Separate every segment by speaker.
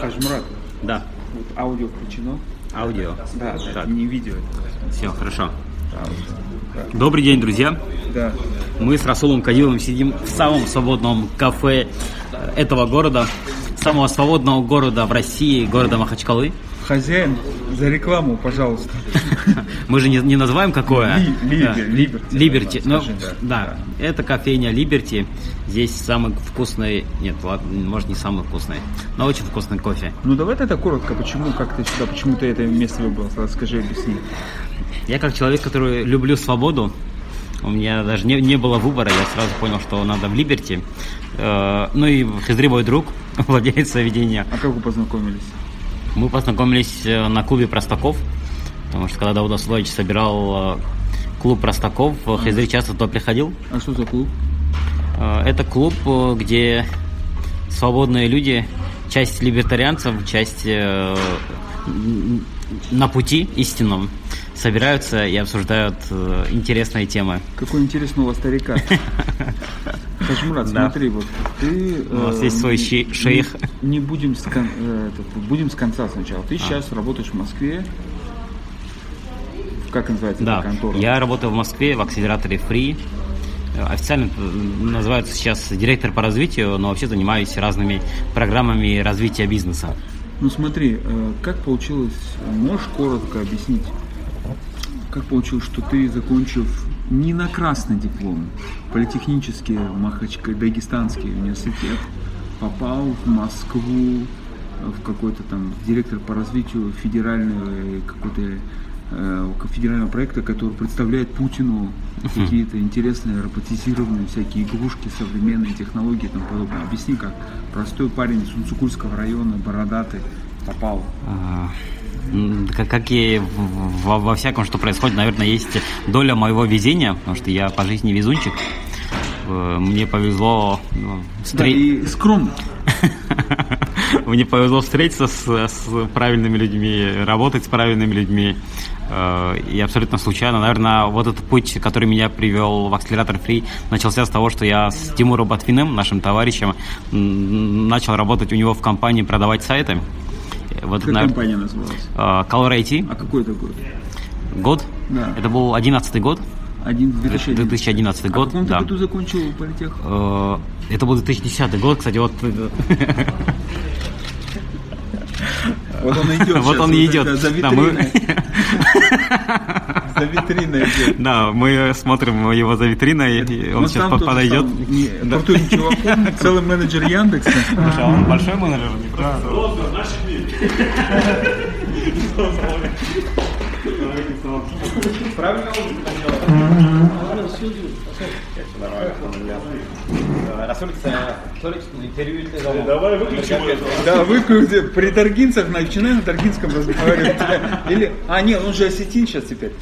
Speaker 1: Хажмурат,
Speaker 2: Да,
Speaker 1: вот аудио включено.
Speaker 2: аудио.
Speaker 1: Да, да,
Speaker 2: Так.
Speaker 1: не видео.
Speaker 2: Все, хорошо. Добрый день, друзья.
Speaker 1: да.
Speaker 2: Мы с Расулом Кадиловым сидим в самом свободном кафе этого города, самого свободного города в России, города Махачкалы.
Speaker 1: Хозяин, за рекламу, пожалуйста.
Speaker 2: Мы же не, не называем какое.
Speaker 1: Либерти,
Speaker 2: Либерти.
Speaker 1: да,
Speaker 2: Ну, да, это кофейня Либерти. Здесь самый вкусный, нет, ладно, может не самый вкусный, но очень вкусный кофе.
Speaker 1: Ну давай тогда коротко, почему, как ты сюда, почему ты это место выбрал, расскажи, объясни.
Speaker 2: Я как человек, который люблю свободу, у меня даже не, не было выбора, я сразу понял, что надо в Либерти. Э, ну и Хизри мой друг, владелец заведения.
Speaker 1: А как вы познакомились?
Speaker 2: Мы познакомились э, на клубе простаков, потому что когда Дауда Асулович собирал э, клуб простаков, э, Хизри часто туда приходил.
Speaker 1: А что за клуб?
Speaker 2: Это клуб, где свободные люди, часть либертарианцев, часть на пути истинном, собираются и обсуждают э, интересные темы.
Speaker 1: Какой интересный у вас старика. Хажмурат,
Speaker 2: Да.
Speaker 1: смотри, вот ты...
Speaker 2: У нас
Speaker 1: э,
Speaker 2: есть свой шейх.
Speaker 1: Не, будем э, будем с конца сначала. Ты сейчас работаешь в Москве. Как называется
Speaker 2: Да,
Speaker 1: контора?
Speaker 2: я работаю в Москве в акселераторе Free. Официально называется сейчас директор по развитию, но вообще занимаюсь разными программами развития бизнеса.
Speaker 1: Ну смотри, как получилось, можешь коротко объяснить, как получилось, что ты, закончив не на красный диплом, политехнический Махачка, Дагестанский университет, попал в Москву э, в какой-то там директор по развитию федерального какой-то э, федерального проекта, который представляет Путину какие-то интересные роботизированные всякие игрушки, современные технологии и тому подобное. Объясни, как простой парень из Унцукульского района, бородатый, попал.
Speaker 2: А, м, Как, как и во, во всяком, что происходит, наверное, есть доля моего везения, потому что я по жизни везунчик. Э, Мне повезло ну,
Speaker 1: Да, и скромно.
Speaker 2: Мне повезло встретиться с, с правильными людьми, работать с правильными людьми. Э, И абсолютно случайно, наверное, вот этот путь, который меня привел в акселератор Free, начался с того, что я с Тимуром Батвиным, нашим товарищем, начал работать у него в компании продавать сайты. Вот,
Speaker 1: Как
Speaker 2: навер-
Speaker 1: компания называлась?
Speaker 2: э, Color IT.
Speaker 1: А какой это год?
Speaker 2: Год?
Speaker 1: Да.
Speaker 2: Это был одиннадцатый год.
Speaker 1: Один, 2011.
Speaker 2: 2011
Speaker 1: А
Speaker 2: год,
Speaker 1: в каком ты
Speaker 2: да.
Speaker 1: году закончил политех?
Speaker 2: Э, Это был 2010 год, кстати, вот
Speaker 1: Вот он идет
Speaker 2: Вот он идет.
Speaker 1: За
Speaker 2: Да, мы-
Speaker 1: витриной. За витриной идет.
Speaker 2: Да, мы смотрим его за витриной, и он сейчас подойдет.
Speaker 1: крутым чуваком, целый менеджер Яндекса.
Speaker 2: А он большой менеджер, не просто.
Speaker 3: Давай выключим.
Speaker 1: Да, выключи. При Таргинцах начинаем на Таргинском разговаривать. Или, а, нет, он же осетин сейчас теперь.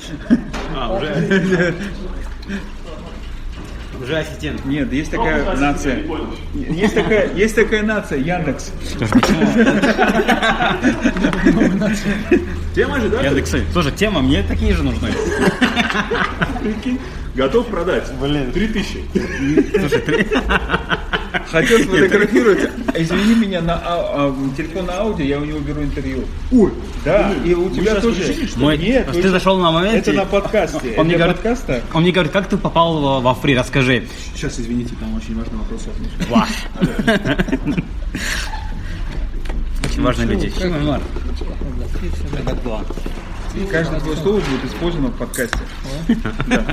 Speaker 3: А, уже.
Speaker 2: Уже ассистент.
Speaker 1: Нет, есть такая нация. Есть такая, есть такая нация, Яндекс. Тема же, да?
Speaker 2: Яндексы. Слушай, тема, мне такие же нужны.
Speaker 3: Готов продать. Блин. Три тысячи.
Speaker 1: Хотел сфотографировать. Извини меня, на а- а, телефон на аудио, я у него беру интервью. Ой, да, и у тебя тоже.
Speaker 3: включили?
Speaker 2: Мой,
Speaker 1: Нет,
Speaker 2: ты зашел на моменте.
Speaker 1: Это на подкасте.
Speaker 2: Он мне говорит,
Speaker 1: подкаста.
Speaker 2: он мне говорит, как ты попал во, во фри, расскажи.
Speaker 3: Сейчас, извините, там очень важный вопрос от Миши.
Speaker 2: Ва. Очень важные люди.
Speaker 1: Каждое твое слово будет использовано в подкасте. Да.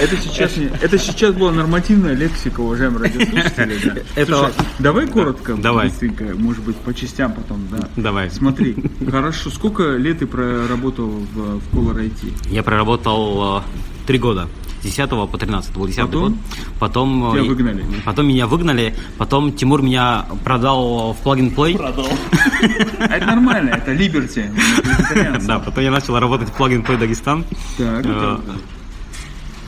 Speaker 1: Это сейчас, не- это сейчас была нормативная лексика, уважаемые радиослушатели. да.
Speaker 2: Это-
Speaker 1: Слушай, давай коротко,
Speaker 2: Давай.
Speaker 1: быстренько, может быть, по частям потом. Да.
Speaker 2: Давай.
Speaker 1: Смотри, хорошо, сколько лет ты проработал в, в Color IT?
Speaker 2: Я проработал э, три года. С 10 по 13 был 10
Speaker 1: Потом?
Speaker 2: год. Потом
Speaker 1: Тебя
Speaker 2: э,
Speaker 1: выгнали?
Speaker 2: Потом меня выгнали. Потом Тимур меня продал в плагин Play.
Speaker 3: Продал.
Speaker 1: А это нормально, это Liberty.
Speaker 2: Да, потом я начал работать в плагин Play Дагестан.
Speaker 1: Так.
Speaker 2: Э,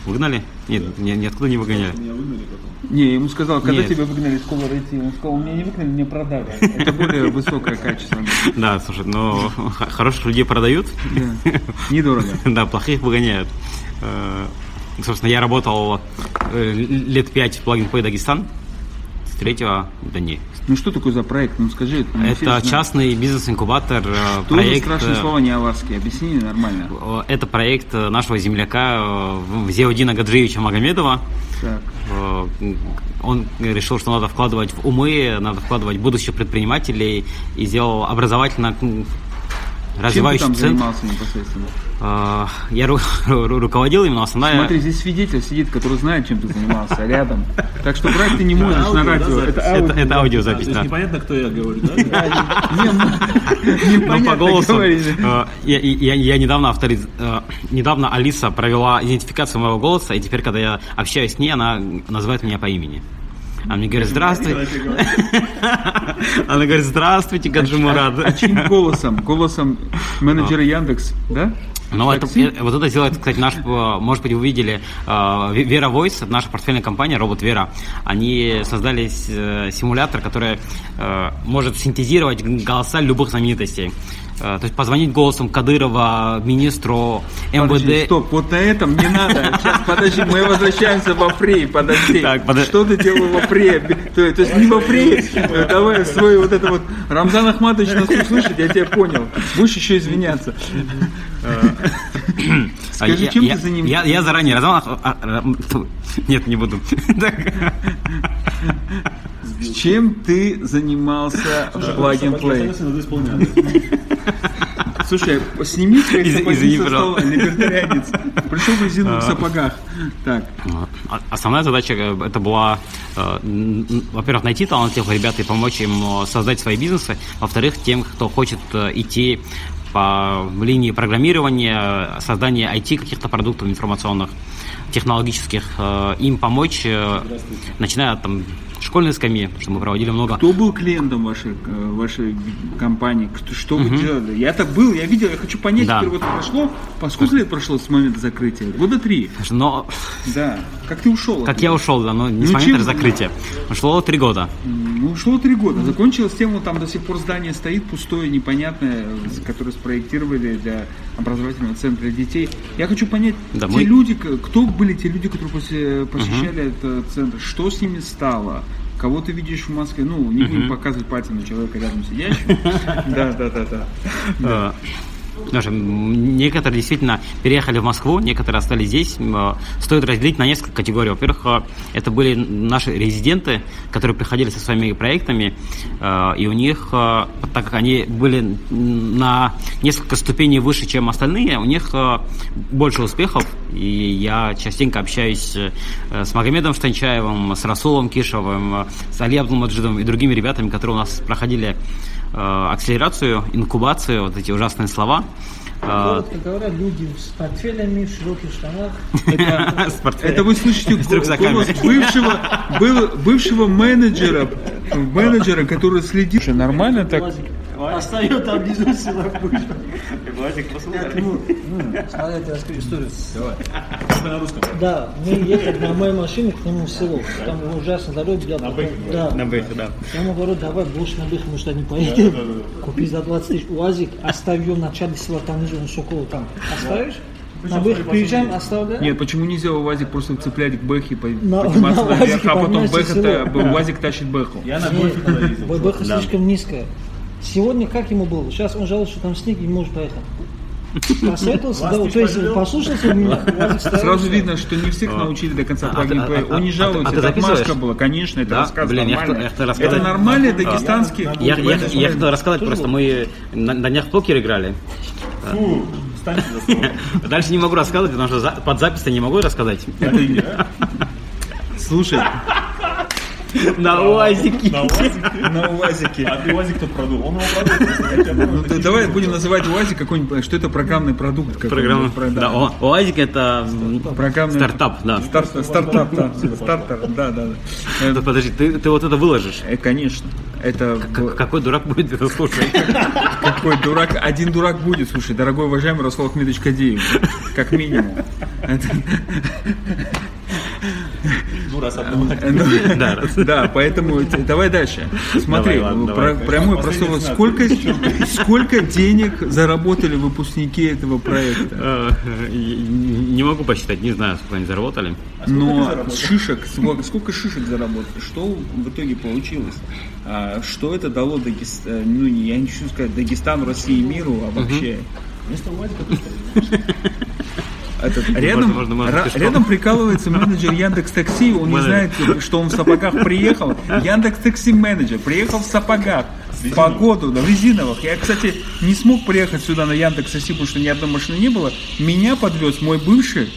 Speaker 2: Выгнали? Нет, ни- ниоткуда не выгоняли.
Speaker 3: Меня выгнали потом.
Speaker 1: Не, ему сказал, когда
Speaker 2: Нет.
Speaker 1: тебя выгнали из Color IT, он сказал, меня не выгнали, мне продали. Это более высокое качество.
Speaker 2: Да, слушай, ну х- хороших людей продают,
Speaker 1: Да. Недорого.
Speaker 2: да, плохих выгоняют. Э, Собственно, я работал э, лет пять в плагин Play Дагестан. третьего да не.
Speaker 1: Ну что такое за проект? Ну скажи.
Speaker 2: Ну, это частный бизнес-инкубатор.
Speaker 1: Э, Тоже проект... страшные слова не аварские. Объясни нормально.
Speaker 2: Это проект нашего земляка Зеудина Гаджиевича Магомедова. Так. Он решил, что надо вкладывать в умы, надо вкладывать в будущих предпринимателей и сделал образовательно развивающий
Speaker 1: Чем ты там центр. занимался непосредственно?
Speaker 2: А, я ру- ру- руководил именно основная...
Speaker 1: Смотри, здесь свидетель сидит, который знает, чем ты занимался, рядом. Так что брать ты не можешь на радио.
Speaker 2: Это аудиозапись, да.
Speaker 3: Непонятно, кто я говорю, да?
Speaker 2: Ну, по голосу. А, я недавно. А, недавно Алиса провела идентификацию моего голоса, и теперь, когда я общаюсь с ней, она называет меня по имени. А мне говорят, здравствуйте. Она говорит, здравствуйте, Гаджи Мурад.
Speaker 1: А чьим голосом? Голосом менеджера Яндекс, да?
Speaker 2: Ну, это, вот это делает, кстати, наш, может быть, вы видели, Вера Voice, наша портфельная компания, робот Вера, они создали э, симулятор, который э, может синтезировать голоса любых знаменитостей. Э, то есть позвонить голосом Кадырова, министру МВД. Подожди,
Speaker 1: стоп, вот на этом не надо. Сейчас, подожди, мы возвращаемся в апрель, подожди. Так, подожди. Что ты делал в апреле? То, то есть не в апреле, э, давай свой вот это вот. Рамзан Ахматович нас услышит, я тебя понял. Будешь еще извиняться.
Speaker 2: Скажи, чем ты занимаешься? Я заранее Рамзан а, а, Нет, не буду.
Speaker 1: Чем ты занимался в Plug and Play? Слушай, сними свои Из, сапоги со стола, либертарианец. Пришел в резиновых а. сапогах. Так.
Speaker 2: А, основная задача э, это была, э, во-первых, найти талантливых ребят и помочь им э, создать свои бизнесы. Во-вторых, тем, кто хочет идти по линии программирования, создания IT каких-то продуктов информационных, технологических, им помочь, начиная от там, школьной скамье, что мы проводили много.
Speaker 1: Кто был клиентом вашей, э, вашей компании? Что вы делали? Я так был, я видел, я хочу понять, да. вот прошло, по сколько лет прошло с момента закрытия? Года три.
Speaker 2: Но...
Speaker 1: Да. Как ты ушел?
Speaker 2: Как я ушел, да, но не ну, с момента чем... закрытия. Ушло три года.
Speaker 1: Ну, ушло три года. Закончилось тем, вот там до сих пор здание стоит пустое, непонятное, которое спроектировали для образовательного центра для детей. Я хочу понять, да, те люди, кто были те люди, которые посещали угу. этот центр, что с ними стало? Кого ты видишь в Москве? Ну, не будем показывать пальцем на человека рядом сидящего. Да, да, да, да.
Speaker 2: Потому что некоторые действительно переехали в Москву, некоторые остались здесь. Стоит разделить на несколько категорий. Во-первых, э, это были наши резиденты, которые приходили со своими проектами, э, и у них, э, так как они были на несколько ступеней выше, чем остальные, у них больше успехов. И я частенько общаюсь с Магомедом Штанчаевым, с Расулом Кишевым, с Али Абдулмаджидом и другими ребятами, которые у нас проходили Э, акселерацию, инкубацию, вот эти ужасные слова.
Speaker 4: Коротко э, говоря, люди с портфелями, в широких штанах.
Speaker 1: Это, вы слышите голос бывшего, бывшего менеджера, менеджера, который следит. Нормально так?
Speaker 4: Остает там внизу сила Владик, послушай. Ну, смотри, я расскажу историю. Давай. На русском. Да, мы ехали на моей машине к нему в село. Там ужасно дорога для...
Speaker 2: На Бэхе, да. На Бэхе, да.
Speaker 4: Я ему говорю, давай больше на Бэхе, мы что не поедем. Купи за 20 тысяч УАЗик, оставь ее в начале села, там он Соколу там. Оставишь? На Бэхе приезжаем, оставляем.
Speaker 1: Нет, почему нельзя УАЗик просто цеплять к Бэхе, подниматься наверх, а потом Бэха, УАЗик тащит Бэху?
Speaker 4: Я на Бэхе. Бэха слишком низкая. Сегодня как ему было? Сейчас он жалуется, что там снег и не может поехать. Посоветовался, да, то есть послушался меня.
Speaker 1: Сразу видно, что не всех научили до конца плагин а, а, а, Он не жалуется, это отмазка была, конечно, это рассказ Блин, Это нормальный дагестанский...
Speaker 2: Я хотел рассказать, просто мы на днях покер играли. Фу, Дальше не могу рассказывать, потому что под запись не могу рассказать.
Speaker 1: Слушай,
Speaker 2: на УАЗике.
Speaker 3: На УАЗике? На УАЗике. А ты УАЗик кто продул? Он его
Speaker 1: продул. Ну, давай будем называть УАЗик какой-нибудь, что это программный продукт.
Speaker 2: Программный, да. УАЗик это стартап, да.
Speaker 1: Стартап, да. Стартер, да, да.
Speaker 2: да. Подожди, ты, вот это выложишь?
Speaker 1: Э, конечно. Это...
Speaker 2: Какой дурак будет это слушать?
Speaker 1: Какой дурак? Один дурак будет, слушай, дорогой уважаемый Расул Ахмедович Кадеев, как минимум. Да, да, поэтому поэтому давай дальше. Смотри, давай. прямой простой сколько, сколько денег заработали выпускники этого проекта?
Speaker 2: Не могу посчитать, не знаю, сколько они заработали.
Speaker 1: Но шишек, сколько шишек заработали? Что в итоге получилось? А, что это дало Дагестану, ну, я не хочу сказать Дагестану, России, миру, а вообще? Этот, рядом, можно, можно, ра- рядом прикалывается менеджер Яндекс Такси, он не знает, что он в сапогах приехал. Яндекс Такси менеджер приехал в сапогах. В погоду, да, в резиновых. Я, кстати, не смог приехать сюда на Яндекс Такси, потому что ни одной машины не было. Меня подвез мой бывший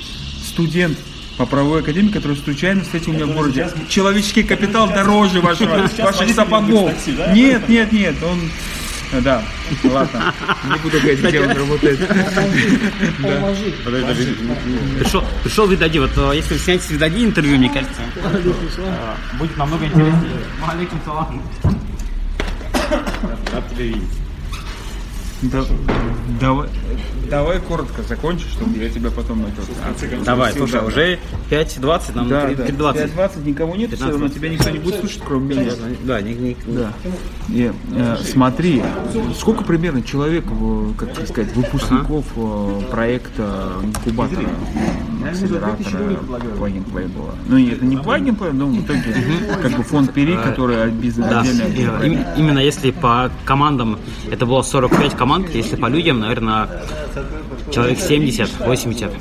Speaker 1: студент по правовой академии, который случайно встретил меня в городе. Человеческий капитал дороже вашего, ваших сапогов. Нет, нет, нет, он да, ладно. Не буду говорить, где он работает.
Speaker 2: Пришел, Видади. Вот э, если вы сняете с Видади интервью, мне кажется, э, будет намного интереснее. Алейкум салам. Рад тебя видеть.
Speaker 1: Да, давай, давай коротко закончи, чтобы я тебя потом это...
Speaker 2: Давай, слушай, да, уже 5.20, нам
Speaker 1: да, 3.20. Да. 5.20 никого нет, все равно тебя никто не будет слушать, кроме меня.
Speaker 2: Да, не, не,
Speaker 1: да. И, э, смотри, сколько примерно человек, как сказать, выпускников ага. Э, проекта инкубатора, акселератора плагин плей было? Ну, это не плагин плей, но в итоге как бы фонд Пери, который бизнес да. отдельно.
Speaker 2: Именно если по командам это было 45 команд, команд, если по людям, наверное, человек 70-80.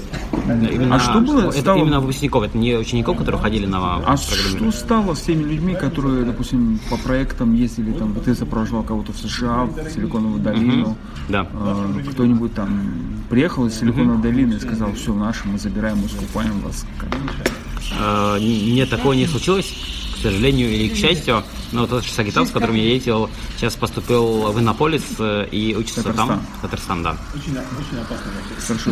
Speaker 2: Именно,
Speaker 1: а что было?
Speaker 2: Это стало... именно выпускников, это не учеников, которые ходили на
Speaker 1: А что стало с теми людьми, которые, допустим, по проектам ездили, там, ты сопровождал кого-то в США, в Силиконовую долину, угу.
Speaker 2: да.
Speaker 1: э, кто-нибудь там приехал из Силиконовой угу. долины и сказал, все, наши, мы забираем, мы скупаем вас.
Speaker 2: Э, нет, такого не случилось сожалению или к счастью, но тот же Сагитов, с которым я ездил, сейчас поступил в Иннополис э, и учится Татарстан. там, в Татарстан, да.
Speaker 1: Очень, очень опасно. Хорошо,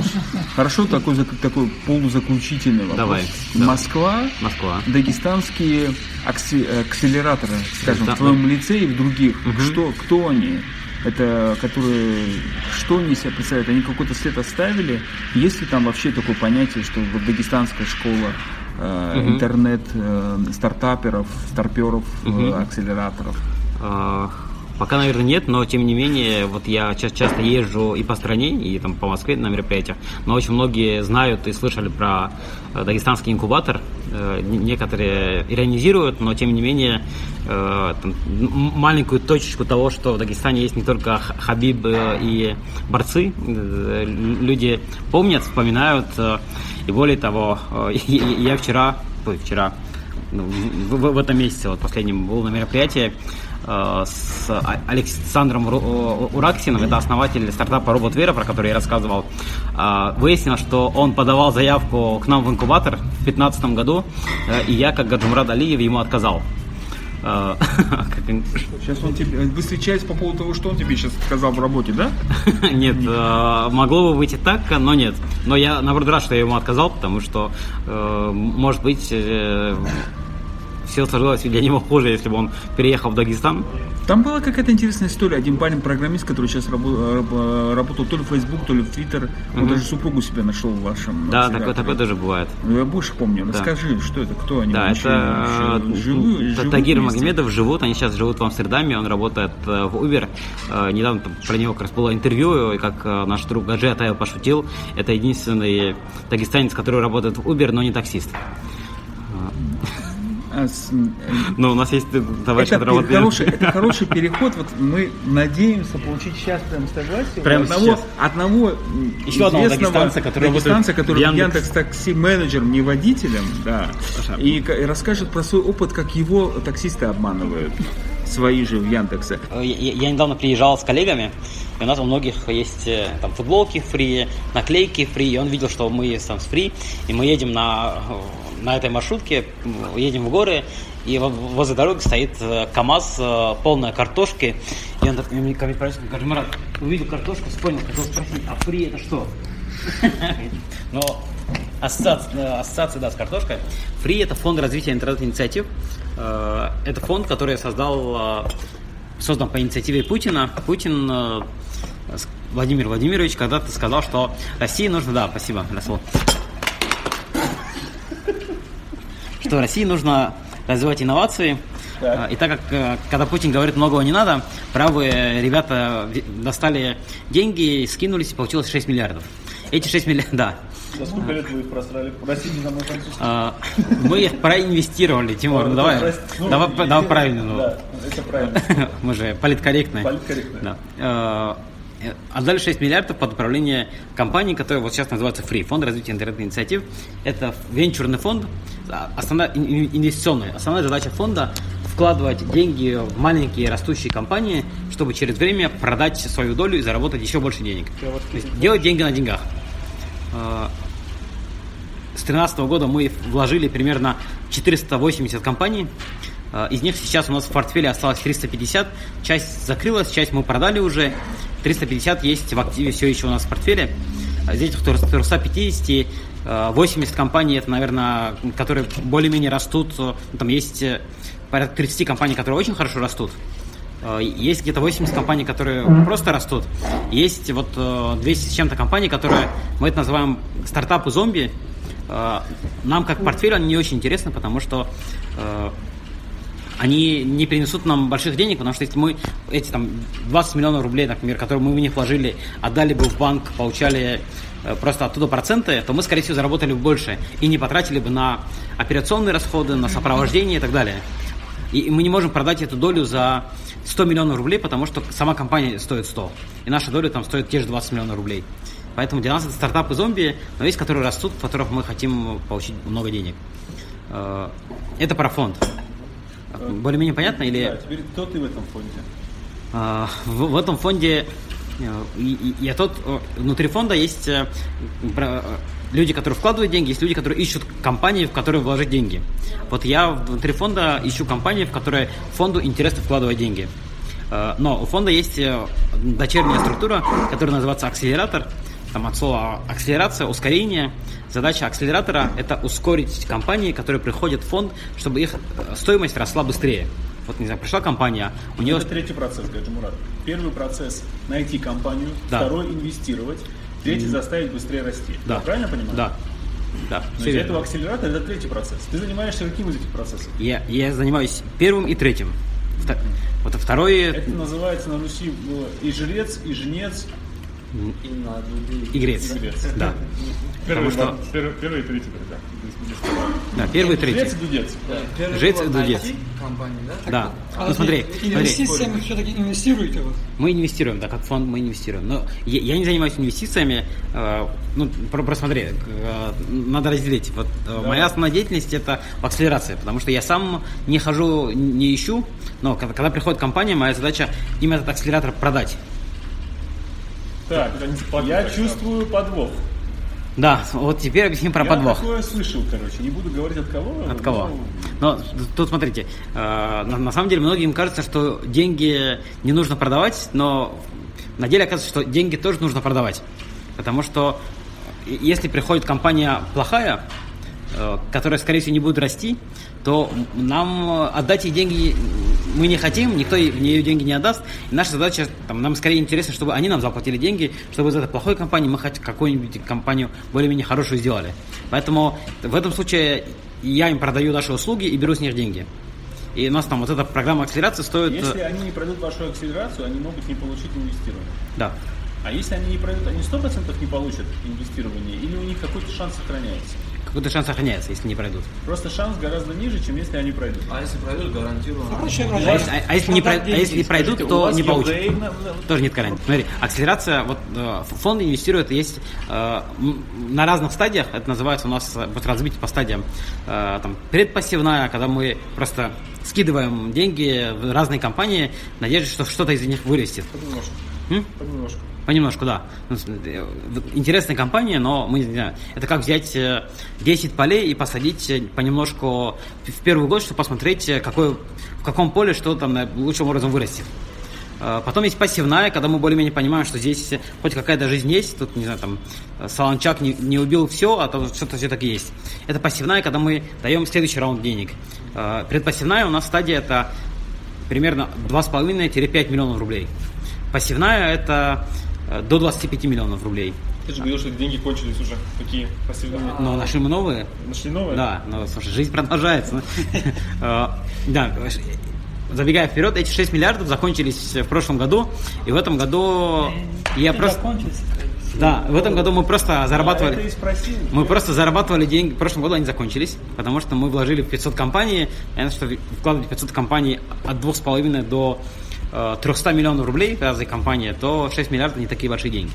Speaker 1: хорошо такой, такой полузаключительный вопрос.
Speaker 2: Давай.
Speaker 1: Москва,
Speaker 2: Москва.
Speaker 1: дагестанские акселераторы, скажем, да, в твоем лице и в других. Угу. Что, кто они? это которые, что они себя представляют? Они какой-то след оставили? Есть ли там вообще такое понятие, что вот дагестанская школа э, угу. интернет э, стартаперов, старперов, угу. э, акселераторов?
Speaker 2: Пока, наверное, нет, но тем не менее, вот я часто езжу и по стране, и там по Москве на мероприятиях, но очень многие знают и слышали про э, дагестанский инкубатор. Э, некоторые иронизируют, но тем не менее э, там, маленькую точечку того, что в Дагестане есть не только Хабиб и борцы, люди помнят, вспоминают, и более того, я вчера, ой, вчера, ну, в, в, в этом месяце, вот последнем, был на мероприятии с Александром Ураксиным, это основатель стартапа Робот про который я рассказывал. Э, выяснилось, что он подавал заявку к нам в инкубатор в 2015 году, э, и я, как Гаджумрад Алиев, ему отказал.
Speaker 1: Сейчас он тебе... Вы встречались по поводу того, что он тебе сейчас сказал в работе, да?
Speaker 2: Нет, э, могло бы выйти так, но нет. Но я, наоборот, рад, что я ему отказал, потому что, э, может быть, э, все сложилось для него хуже, если бы он переехал в Дагестан.
Speaker 1: Там была какая-то интересная история. Один парень-программист, который сейчас рабо- работал то ли в Facebook, то ли в Twitter, он mm-hmm. даже супругу себе нашел в вашем.
Speaker 2: Да, такое, такое тоже бывает.
Speaker 1: Ну, я больше помню. Да. Расскажи, что это, кто они
Speaker 2: да,
Speaker 1: вообще?
Speaker 2: Это живы, живут Тагир вместе? Магомедов живут, они сейчас живут в Амстердаме, он работает э, в Uber. Э, недавно про него как раз было интервью, и как э, наш друг Гаджи Атаев пошутил, это единственный дагестанец, который работает в Uber, но не таксист.
Speaker 1: А,
Speaker 2: Но у нас есть товарищ,
Speaker 1: это, который работает. Хороший, это хороший переход. Вот мы надеемся получить сейчас прям согласие
Speaker 2: прямо
Speaker 1: одного,
Speaker 2: сейчас.
Speaker 1: одного
Speaker 2: Еще одного дагестанца, который
Speaker 1: дагестанца, который Яндекс. Яндекс такси менеджером, не водителем, да, и, и расскажет про свой опыт, как его таксисты обманывают свои же в Яндексе.
Speaker 2: Я, я недавно приезжал с коллегами, и у нас у многих есть э, там футболки фри, наклейки фри, и он видел, что мы там с фри, и мы едем на на этой маршрутке, едем в горы, и возле дороги стоит э, КАМАЗ, э, полная картошки. И он ко мне говорит, Марат, увидел картошку, вспомнил, хотел спросить, а фри это что? Но ассоциация, ассоциация да, с картошкой. Фри это фонд развития интернет-инициатив. Э, это фонд, который создал, создан по инициативе Путина. Путин Владимир Владимирович когда-то сказал, что России нужно, да, спасибо, Расул, что в России нужно развивать инновации. Так. И так как, э, когда Путин говорит, многого не надо, правые ребята достали деньги, скинулись, и получилось 6 миллиардов. Эти 6 миллиардов, да.
Speaker 3: За сколько лет вы их просрали? Прости, не знаю,
Speaker 2: а, Мы их проинвестировали, Тимур. Ну, давай, ну, давай, правильно. Ну. Это правильно. Мы же политкорректные. Политкорректные. Да. А, отдали 6 миллиардов под управление компании, которая вот сейчас называется Free, фонд развития интернетных инициатив. Это венчурный фонд, а, основная инвестиционная. Основная задача фонда вкладывать деньги в маленькие растущие компании, чтобы через время продать свою долю и заработать еще больше денег. То есть делать деньги на деньгах. А, с 2013 года мы вложили примерно 480 компаний. Из них сейчас у нас в портфеле осталось 350. Часть закрылась, часть мы продали уже. 350 есть в активе все еще у нас в портфеле. Из этих 350 80 компаний, это, наверное, которые более-менее растут. Там есть э, порядка 30 компаний, которые очень хорошо растут. Э, есть где-то 80 компаний, которые просто растут. Есть вот 200 э, с чем-то компаний, которые мы это называем стартапы зомби. Нам как портфель они не очень интересны, потому что они не принесут нам больших денег, потому что если мы эти там 20 миллионов рублей, например, которые мы в них вложили, отдали бы в банк, получали просто оттуда проценты, то мы, скорее всего, заработали бы больше и не потратили бы на операционные расходы, на сопровождение и так далее. И мы не можем продать эту долю за 100 миллионов рублей, потому что сама компания стоит 100. И наша доля там стоит те же 20 миллионов рублей. Поэтому для нас это стартапы зомби, но есть, которые растут, в которых мы хотим получить много денег. Э, это про фонд. Более-менее понятно? Или...
Speaker 3: Да, теперь кто ты в этом фонде?
Speaker 2: Э, в, в этом фонде э, я тот, внутри фонда есть люди, которые вкладывают деньги, есть люди, которые ищут компании, в которые вложить деньги. Вот я внутри фонда ищу компании, в которые фонду интересно вкладывать деньги. Э, но у фонда есть э, дочерняя структура, которая называется акселератор. Там от слова акселерация, ускорение. Задача акселератора – это ускорить компании, которые приходят в фонд, чтобы их э, стоимость росла быстрее. Вот, не знаю, пришла компания, у нее...
Speaker 3: Это третий процесс, Гаджимурат. Первый процесс – найти компанию, да. второй – инвестировать, Третий заставить быстрее расти. Да. Я правильно понимаю?
Speaker 2: Да. Да,
Speaker 3: Но из этого акселератора это третий процесс. Ты занимаешься каким из этих процессов?
Speaker 2: Я, я занимаюсь первым и третьим. Вот второй...
Speaker 3: Это называется на Руси и жрец, и жнец,
Speaker 2: и грец. Да.
Speaker 3: Первый, что... первый, первый и третий, да.
Speaker 2: Да, первый и третий.
Speaker 3: Жрец и дудец.
Speaker 2: Да. Жрец и дудец. Компании, да? Да. А ну смотри.
Speaker 4: Инвестициями все-таки инвестируете вы?
Speaker 2: Мы инвестируем, да, как фонд мы инвестируем. Но я, я не занимаюсь инвестициями. Э, ну, просмотри, э, надо разделить. Вот э, да. моя основная деятельность это акселерация, потому что я сам не хожу, не ищу, но когда, когда приходит компания, моя задача именно этот акселератор продать.
Speaker 3: Так, я чувствую подвох.
Speaker 2: Да, вот теперь объясним про я подвох.
Speaker 3: Я такое слышал, короче, не буду говорить от кого.
Speaker 2: От кого? Но, но тут смотрите, э, на, на самом деле многим кажется, что деньги не нужно продавать, но на деле оказывается, что деньги тоже нужно продавать. Потому что если приходит компания плохая, э, которая, скорее всего, не будет расти, то нам отдать ей деньги мы не хотим, никто в нее деньги не отдаст. И наша задача, там, нам скорее интересно, чтобы они нам заплатили деньги, чтобы из этой плохой компании мы хоть какую-нибудь компанию более-менее хорошую сделали. Поэтому в этом случае я им продаю наши услуги и беру с них деньги. И у нас там вот эта программа акселерации стоит...
Speaker 3: Если они не пройдут вашу акселерацию, они могут не получить инвестирование.
Speaker 2: Да.
Speaker 3: А если они не пройдут, они 100% не получат инвестирование или у них какой-то шанс сохраняется?
Speaker 2: Какой-то шанс сохраняется, если не пройдут.
Speaker 3: Просто шанс гораздо ниже, чем если они пройдут.
Speaker 5: А если пройдут, гарантированно. А,
Speaker 2: а, если, а, а если, не, про, а если не пройдут, то не получат. Тоже нет гарантии. Смотри, акселерация, вот э, фонд инвестирует, есть э, на разных стадиях, это называется у нас вот разбить по стадиям, э, там, предпассивная, когда мы просто скидываем деньги в разные компании, надеясь, что что-то из них вырастет.
Speaker 3: Понемножку. Понемножку.
Speaker 2: Понемножку, да. Ну, э, интересная компания, но мы не знаю, это как взять 10 э, полей и посадить э, понемножку в первый год, чтобы посмотреть, какой, в каком поле что там лучшим образом вырастет. Потом есть пассивная, когда мы более-менее понимаем, что здесь хоть какая-то жизнь есть, тут, не знаю, там, Солончак не, не убил все, а то что-то все-таки есть. Это пассивная, когда мы даем следующий раунд денег. Предпассивная у нас стадия это примерно 2,5-5 миллионов рублей. Пассивная это до 25 миллионов рублей.
Speaker 3: Ты же говорил, что деньги кончились уже. Какие пассивные?
Speaker 2: Но нашли мы новые.
Speaker 3: Нашли новые?
Speaker 2: Да, но, слушай, жизнь продолжается. А, да, забегая вперед, эти 6 миллиардов закончились в прошлом году, и в этом году я просто... Да, в этом году мы просто зарабатывали. А мы просто зарабатывали деньги. В прошлом году они закончились, потому что мы вложили в 500 компаний. Я что вкладывать в 500 компаний от 2,5 до 300 э, миллионов рублей разные компании, то 6 миллиардов не такие большие деньги.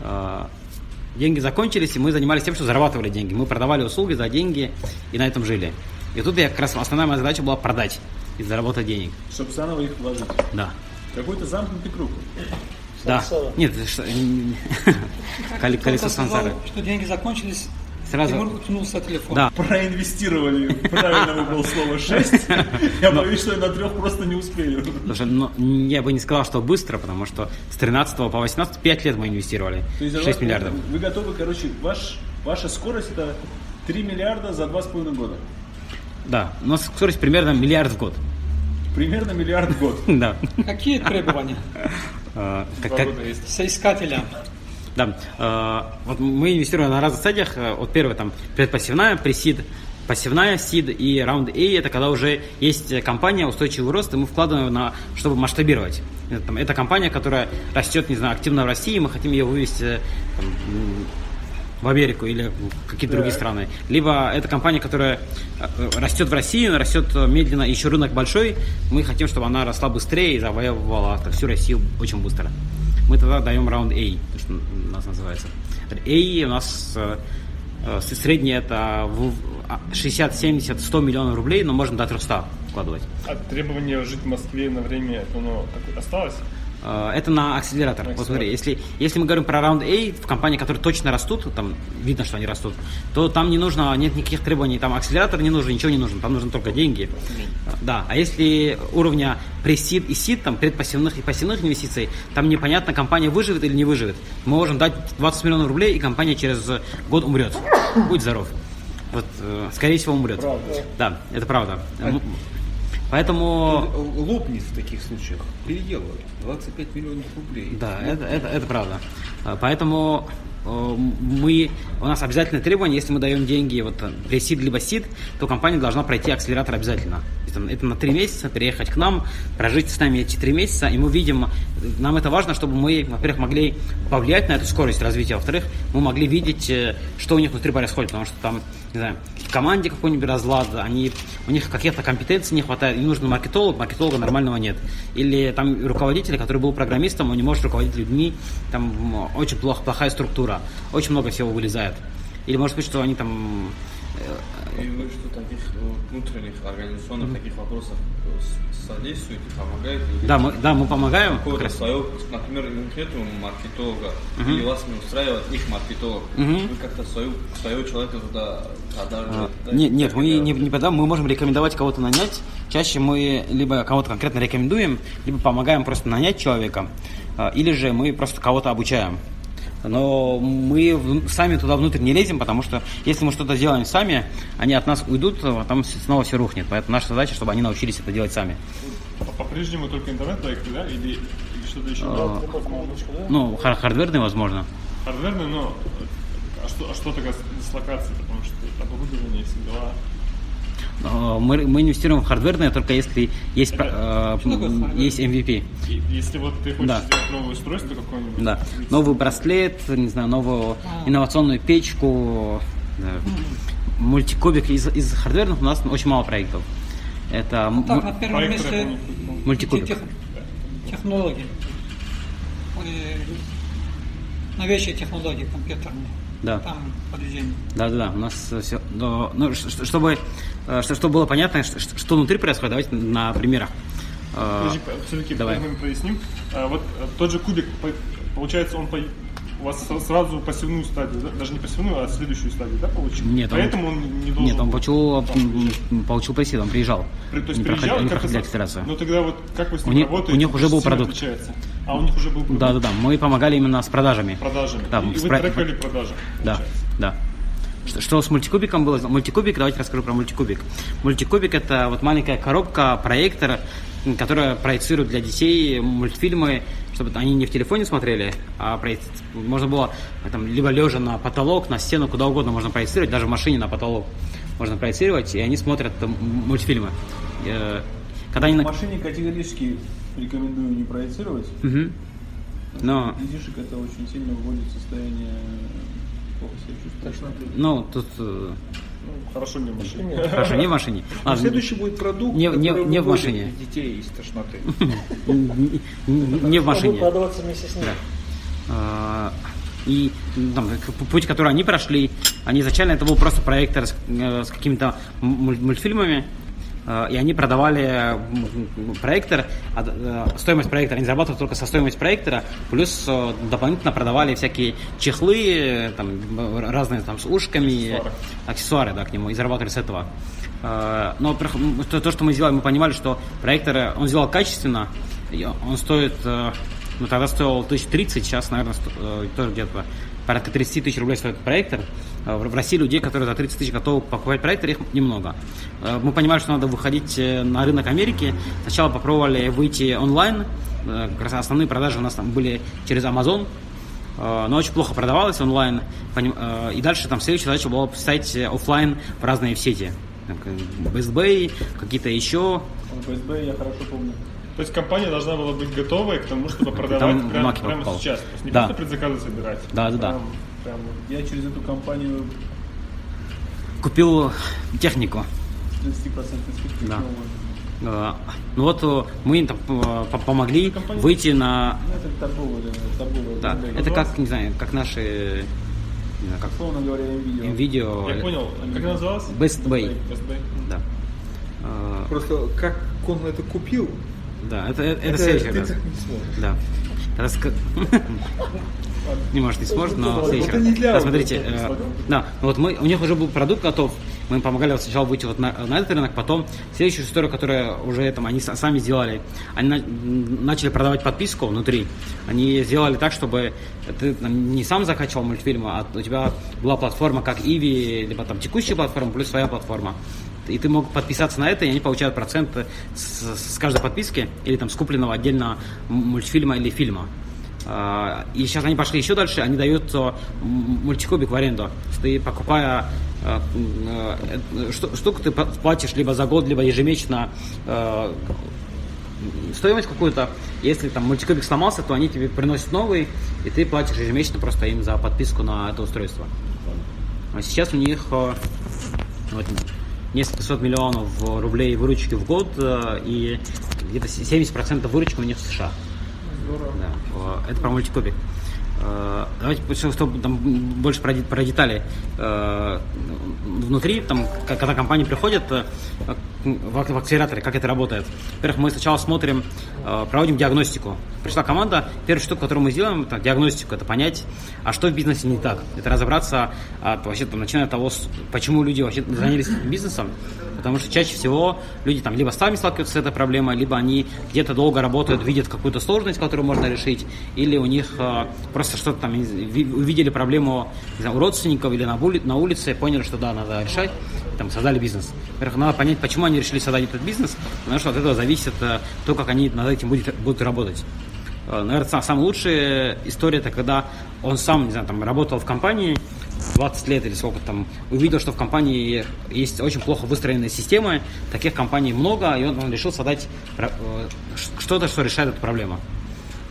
Speaker 2: Э, деньги закончились, и мы занимались тем, что зарабатывали деньги. Мы продавали услуги за деньги и на этом жили. И тут я как раз основная моя задача была продать и заработать денег.
Speaker 3: Чтобы заново их вложить.
Speaker 2: Да.
Speaker 3: Какой-то замкнутый круг.
Speaker 2: Да. Нет, что, колесо сансары.
Speaker 4: Что деньги закончились,
Speaker 2: Сразу...
Speaker 4: Тимур утянулся телефон.
Speaker 2: Да.
Speaker 3: Проинвестировали. Правильно выбрал слово 6. Я боюсь, что на трех просто не успею.
Speaker 2: Слушай, ну, я бы не сказал, что быстро, потому что с 13 по 18 5 лет мы инвестировали. 6 миллиардов.
Speaker 3: Вы готовы, короче, ваш, ваша скорость это 3 миллиарда за 2,5 года.
Speaker 2: Да, у нас скорость примерно миллиард в год.
Speaker 3: Примерно миллиард в год.
Speaker 2: Да.
Speaker 4: Какие требования?
Speaker 2: А,
Speaker 4: Соискателя.
Speaker 2: Да. А, вот мы инвестируем на разных стадиях. Вот первый там предпассивная, пресид, пассивная сид и раунд A это когда уже есть компания устойчивый рост, и мы вкладываем на, чтобы масштабировать. Это, это компания, которая растет, не знаю, активно в России, мы хотим ее вывести там, в Америку или в какие-то другие страны. Либо это компания, которая э, растет в России, растет медленно, еще рынок большой, мы хотим, чтобы она росла быстрее и завоевывала всю Россию очень быстро. Мы тогда даем раунд A, то, что у нас называется. A у нас э, э, средний это 60, 70, 100 миллионов рублей, но можно до 300 вкладывать.
Speaker 3: А требование жить в Москве на время, оно осталось?
Speaker 2: Э, это на акселератор. Вот смотри, если, если мы говорим про раунд A, в компании, которые точно растут, там видно, что они растут, то там не нужно, нет никаких требований, там акселератор не нужен, ничего не нужно, там нужны только деньги. Да, а если уровня пресид и сид, там предпассивных и пассивных инвестиций, там непонятно, компания выживет или не выживет. Мы можем дать 20 миллионов рублей, и компания через год умрет. Будь здоров. Вот, э, скорее всего, умрет.
Speaker 3: Правда.
Speaker 2: Да, это правда. А Поэтому...
Speaker 5: Лопнет в таких случаях, переделывают. 25 миллионов рублей.
Speaker 2: Да, это, это, это правда. А, поэтому э, мы, у нас обязательное требование, если мы даем деньги вот при сид либо сид, то компания должна пройти акселератор обязательно. Это, это на три месяца, переехать к нам, прожить с нами эти три месяца, и мы видим, нам это важно, чтобы мы, во-первых, могли повлиять на эту скорость развития, а во-вторых, мы могли видеть, э, что у них внутри происходит, потому что там не знаю, в команде какой-нибудь разлад, они, у них каких-то компетенций не хватает, им нужен маркетолог, маркетолога нормального нет. Или там руководитель, который был программистом, он не может руководить людьми, там очень плохо, плохая структура, очень много всего вылезает. Или может быть, что они там
Speaker 5: э, и вы что таких э, внутренних организационных mm-hmm. таких вопросов содействуете, помогаете?
Speaker 2: Да, мы, да, мы помогаем.
Speaker 5: Свое, например, нету маркетолога, uh-huh. или вас не устраивает их маркетолог. Uh-huh. Вы как-то свою, своего человека туда
Speaker 2: а, Нет, нет, мы не, не подаем, мы можем рекомендовать кого-то нанять. Чаще мы либо кого-то конкретно рекомендуем, либо помогаем просто нанять человека, а, или же мы просто кого-то обучаем но мы сами туда внутрь не лезем, потому что если мы что-то делаем сами, они от нас уйдут, а там снова все рухнет. Поэтому наша задача, чтобы они научились это делать сами.
Speaker 3: По-прежнему только интернет-проекты, да? Или, или что-то еще?
Speaker 2: А, ну, хар- хардверные, возможно.
Speaker 3: Хардверные, но а что, а что тогда с? Потому что оборудование, все дела.
Speaker 2: Э, мы, мы инвестируем в хардверное только если есть, э, есть MVP.
Speaker 3: Если вот ты хочешь да. сделать новое устройство какое-нибудь.
Speaker 2: Да. Новый браслет, не знаю, новую а. инновационную печку, да. мультикубик. Из, из хардверных у нас очень мало проектов. Это
Speaker 4: ну, так, на первом Проект месте
Speaker 2: мультикубик. Тех,
Speaker 4: технологии. Новейшие технологии компьютерные.
Speaker 2: Да.
Speaker 4: Там подведение.
Speaker 2: Да, да, да. У нас все. Ну, чтобы что, чтобы было понятно, что, что внутри происходит, давайте на примерах.
Speaker 3: Э, Подожди, все-таки Давай. проясним. А, вот э, тот же кубик, получается, он по, у вас сразу пассивную стадию, да? даже не пассивную, а следующую стадию, да, получил?
Speaker 2: Нет,
Speaker 3: Поэтому он, он не должен...
Speaker 2: Нет, он получил, там, получил пресид, он приезжал.
Speaker 3: При, то есть не приезжал,
Speaker 2: не проходил акселерацию.
Speaker 3: Ну тогда вот как вы с ним
Speaker 2: у
Speaker 3: них, работаете?
Speaker 2: У них уже был продукт.
Speaker 3: Отличается. А у них уже был продукт?
Speaker 2: Да, да, да. Мы помогали именно с продажами.
Speaker 3: Продажами.
Speaker 2: Да,
Speaker 3: и, и вы
Speaker 2: про...
Speaker 3: трекали продажи.
Speaker 2: Да, да. Что, что с мультикубиком было? Мультикубик, давайте расскажу про мультикубик. Мультикубик это вот маленькая коробка, проектор, которая проецирует для детей мультфильмы, чтобы они не в телефоне смотрели, а проеци... можно было там, либо лежа на потолок, на стену, куда угодно можно проецировать, даже в машине на потолок можно проецировать, и они смотрят там, мультфильмы.
Speaker 1: Э, когда они... В машине категорически рекомендую не проецировать. Угу.
Speaker 2: Но...
Speaker 1: Детишек это очень сильно вводит в состояние плохо себя чувствовать.
Speaker 2: Ну, тут... Э,
Speaker 3: ну, хорошо не в машине.
Speaker 2: Хорошо, не в машине.
Speaker 1: А следующий будет продукт,
Speaker 2: не, не, не в машине.
Speaker 1: детей из тошноты.
Speaker 2: Не в машине.
Speaker 4: продаваться вместе с ним.
Speaker 2: А, и там, путь, который они прошли, они изначально это был просто проектор с, э, с какими-то мультфильмами, Э, и они продавали проектор, а, э, стоимость проектора, они зарабатывали только со стоимости проектора, плюс э, дополнительно продавали всякие чехлы, там, разные там с ушками, аксессуары, аксессуары да, к нему, и зарабатывали с этого. Но то, то, что мы сделали, мы понимали, что проектор, он сделал качественно, он стоит, ну тогда стоил 1030, сейчас, наверное, тоже где-то порядка 30 тысяч рублей стоит проектор. Э, в России людей, которые за 30 тысяч готовы покупать проектор, их немного. Э, мы понимали, что надо выходить э, на рынок Америки. Сначала попробовали выйти онлайн. Как раз основные продажи у нас там были через Amazon, но очень плохо продавалось онлайн. И дальше там следующая задача была поставить офлайн в разные сети. Best Bay, какие-то еще.
Speaker 1: Best Bay я хорошо помню.
Speaker 3: То есть компания должна была быть готовой к тому, чтобы продавать Там прямо, прямо сейчас. То есть не да. просто предзаказы собирать.
Speaker 2: Да, да, да.
Speaker 1: Прям, я через эту компанию
Speaker 2: купил технику.
Speaker 1: 30% скидки.
Speaker 2: Да. Uh, ну вот э, мы им там помогли Компания? выйти на...
Speaker 1: Ну, это торговая, торговая.
Speaker 2: Да, это называется? как, не знаю, как наши...
Speaker 1: Не знаю, как... Словно говоря, NVIDIA.
Speaker 2: NVIDIA.
Speaker 3: Я понял. Как это называлось?
Speaker 2: Best Bay.
Speaker 3: Best Bay.
Speaker 2: Да.
Speaker 1: Просто как он это купил,
Speaker 2: да, это, это, это следующий раз. Да. Раска... Не может, не сможет, но в следующий раз. Да, смотрите, э, да, вот мы, у них уже был продукт готов, мы им помогали вот сначала выйти вот на, на этот рынок, потом следующую историю, которую уже там они сами сделали, они на, начали продавать подписку внутри. Они сделали так, чтобы ты там, не сам закачивал мультфильмы, а у тебя была платформа как Иви, либо там текущая платформа плюс своя платформа и ты мог подписаться на это, и они получают процент с, с каждой подписки или там с купленного отдельно мультфильма или фильма. А, и сейчас они пошли еще дальше, они дают э, мультикубик в аренду. Ты покупая э, э, штуку, ты платишь либо за год, либо ежемесячно стоимость какую-то. Если там мультикубик сломался, то они тебе приносят новый, и ты платишь ежемесячно просто им за подписку на это устройство. А сейчас у них вот, несколько сот миллионов рублей выручки в год, э, и где-то 70% выручки у них в США. Здорово. Да. Это про мультикопик. Э, давайте, чтобы там больше про, про детали. Э, внутри, там, когда компания приходит в, в акселераторе, как это работает. Во-первых, мы сначала смотрим, проводим диагностику. Пришла команда, первая штука, которую мы сделаем, это диагностику, это понять, а что в бизнесе не так. Это разобраться, вообще, там, начиная от того, почему люди вообще занялись бизнесом, потому что чаще всего люди там либо сами сталкиваются с этой проблемой, либо они где-то долго работают, видят какую-то сложность, которую можно решить, или у них э, просто что-то там увидели проблему знаю, у родственников или на, ули, на улице, поняли, что да, надо решать, там создали бизнес. Во-первых, надо понять, почему они решили создать этот бизнес, потому что от этого зависит э, то, как они над этим будут, будут работать. Э, наверное, самая лучшая история это когда он сам, не знаю, там работал в компании 20 лет или сколько там, увидел, что в компании есть очень плохо выстроенная система, таких компаний много, и он, он решил создать э, что-то, что решает эту проблему.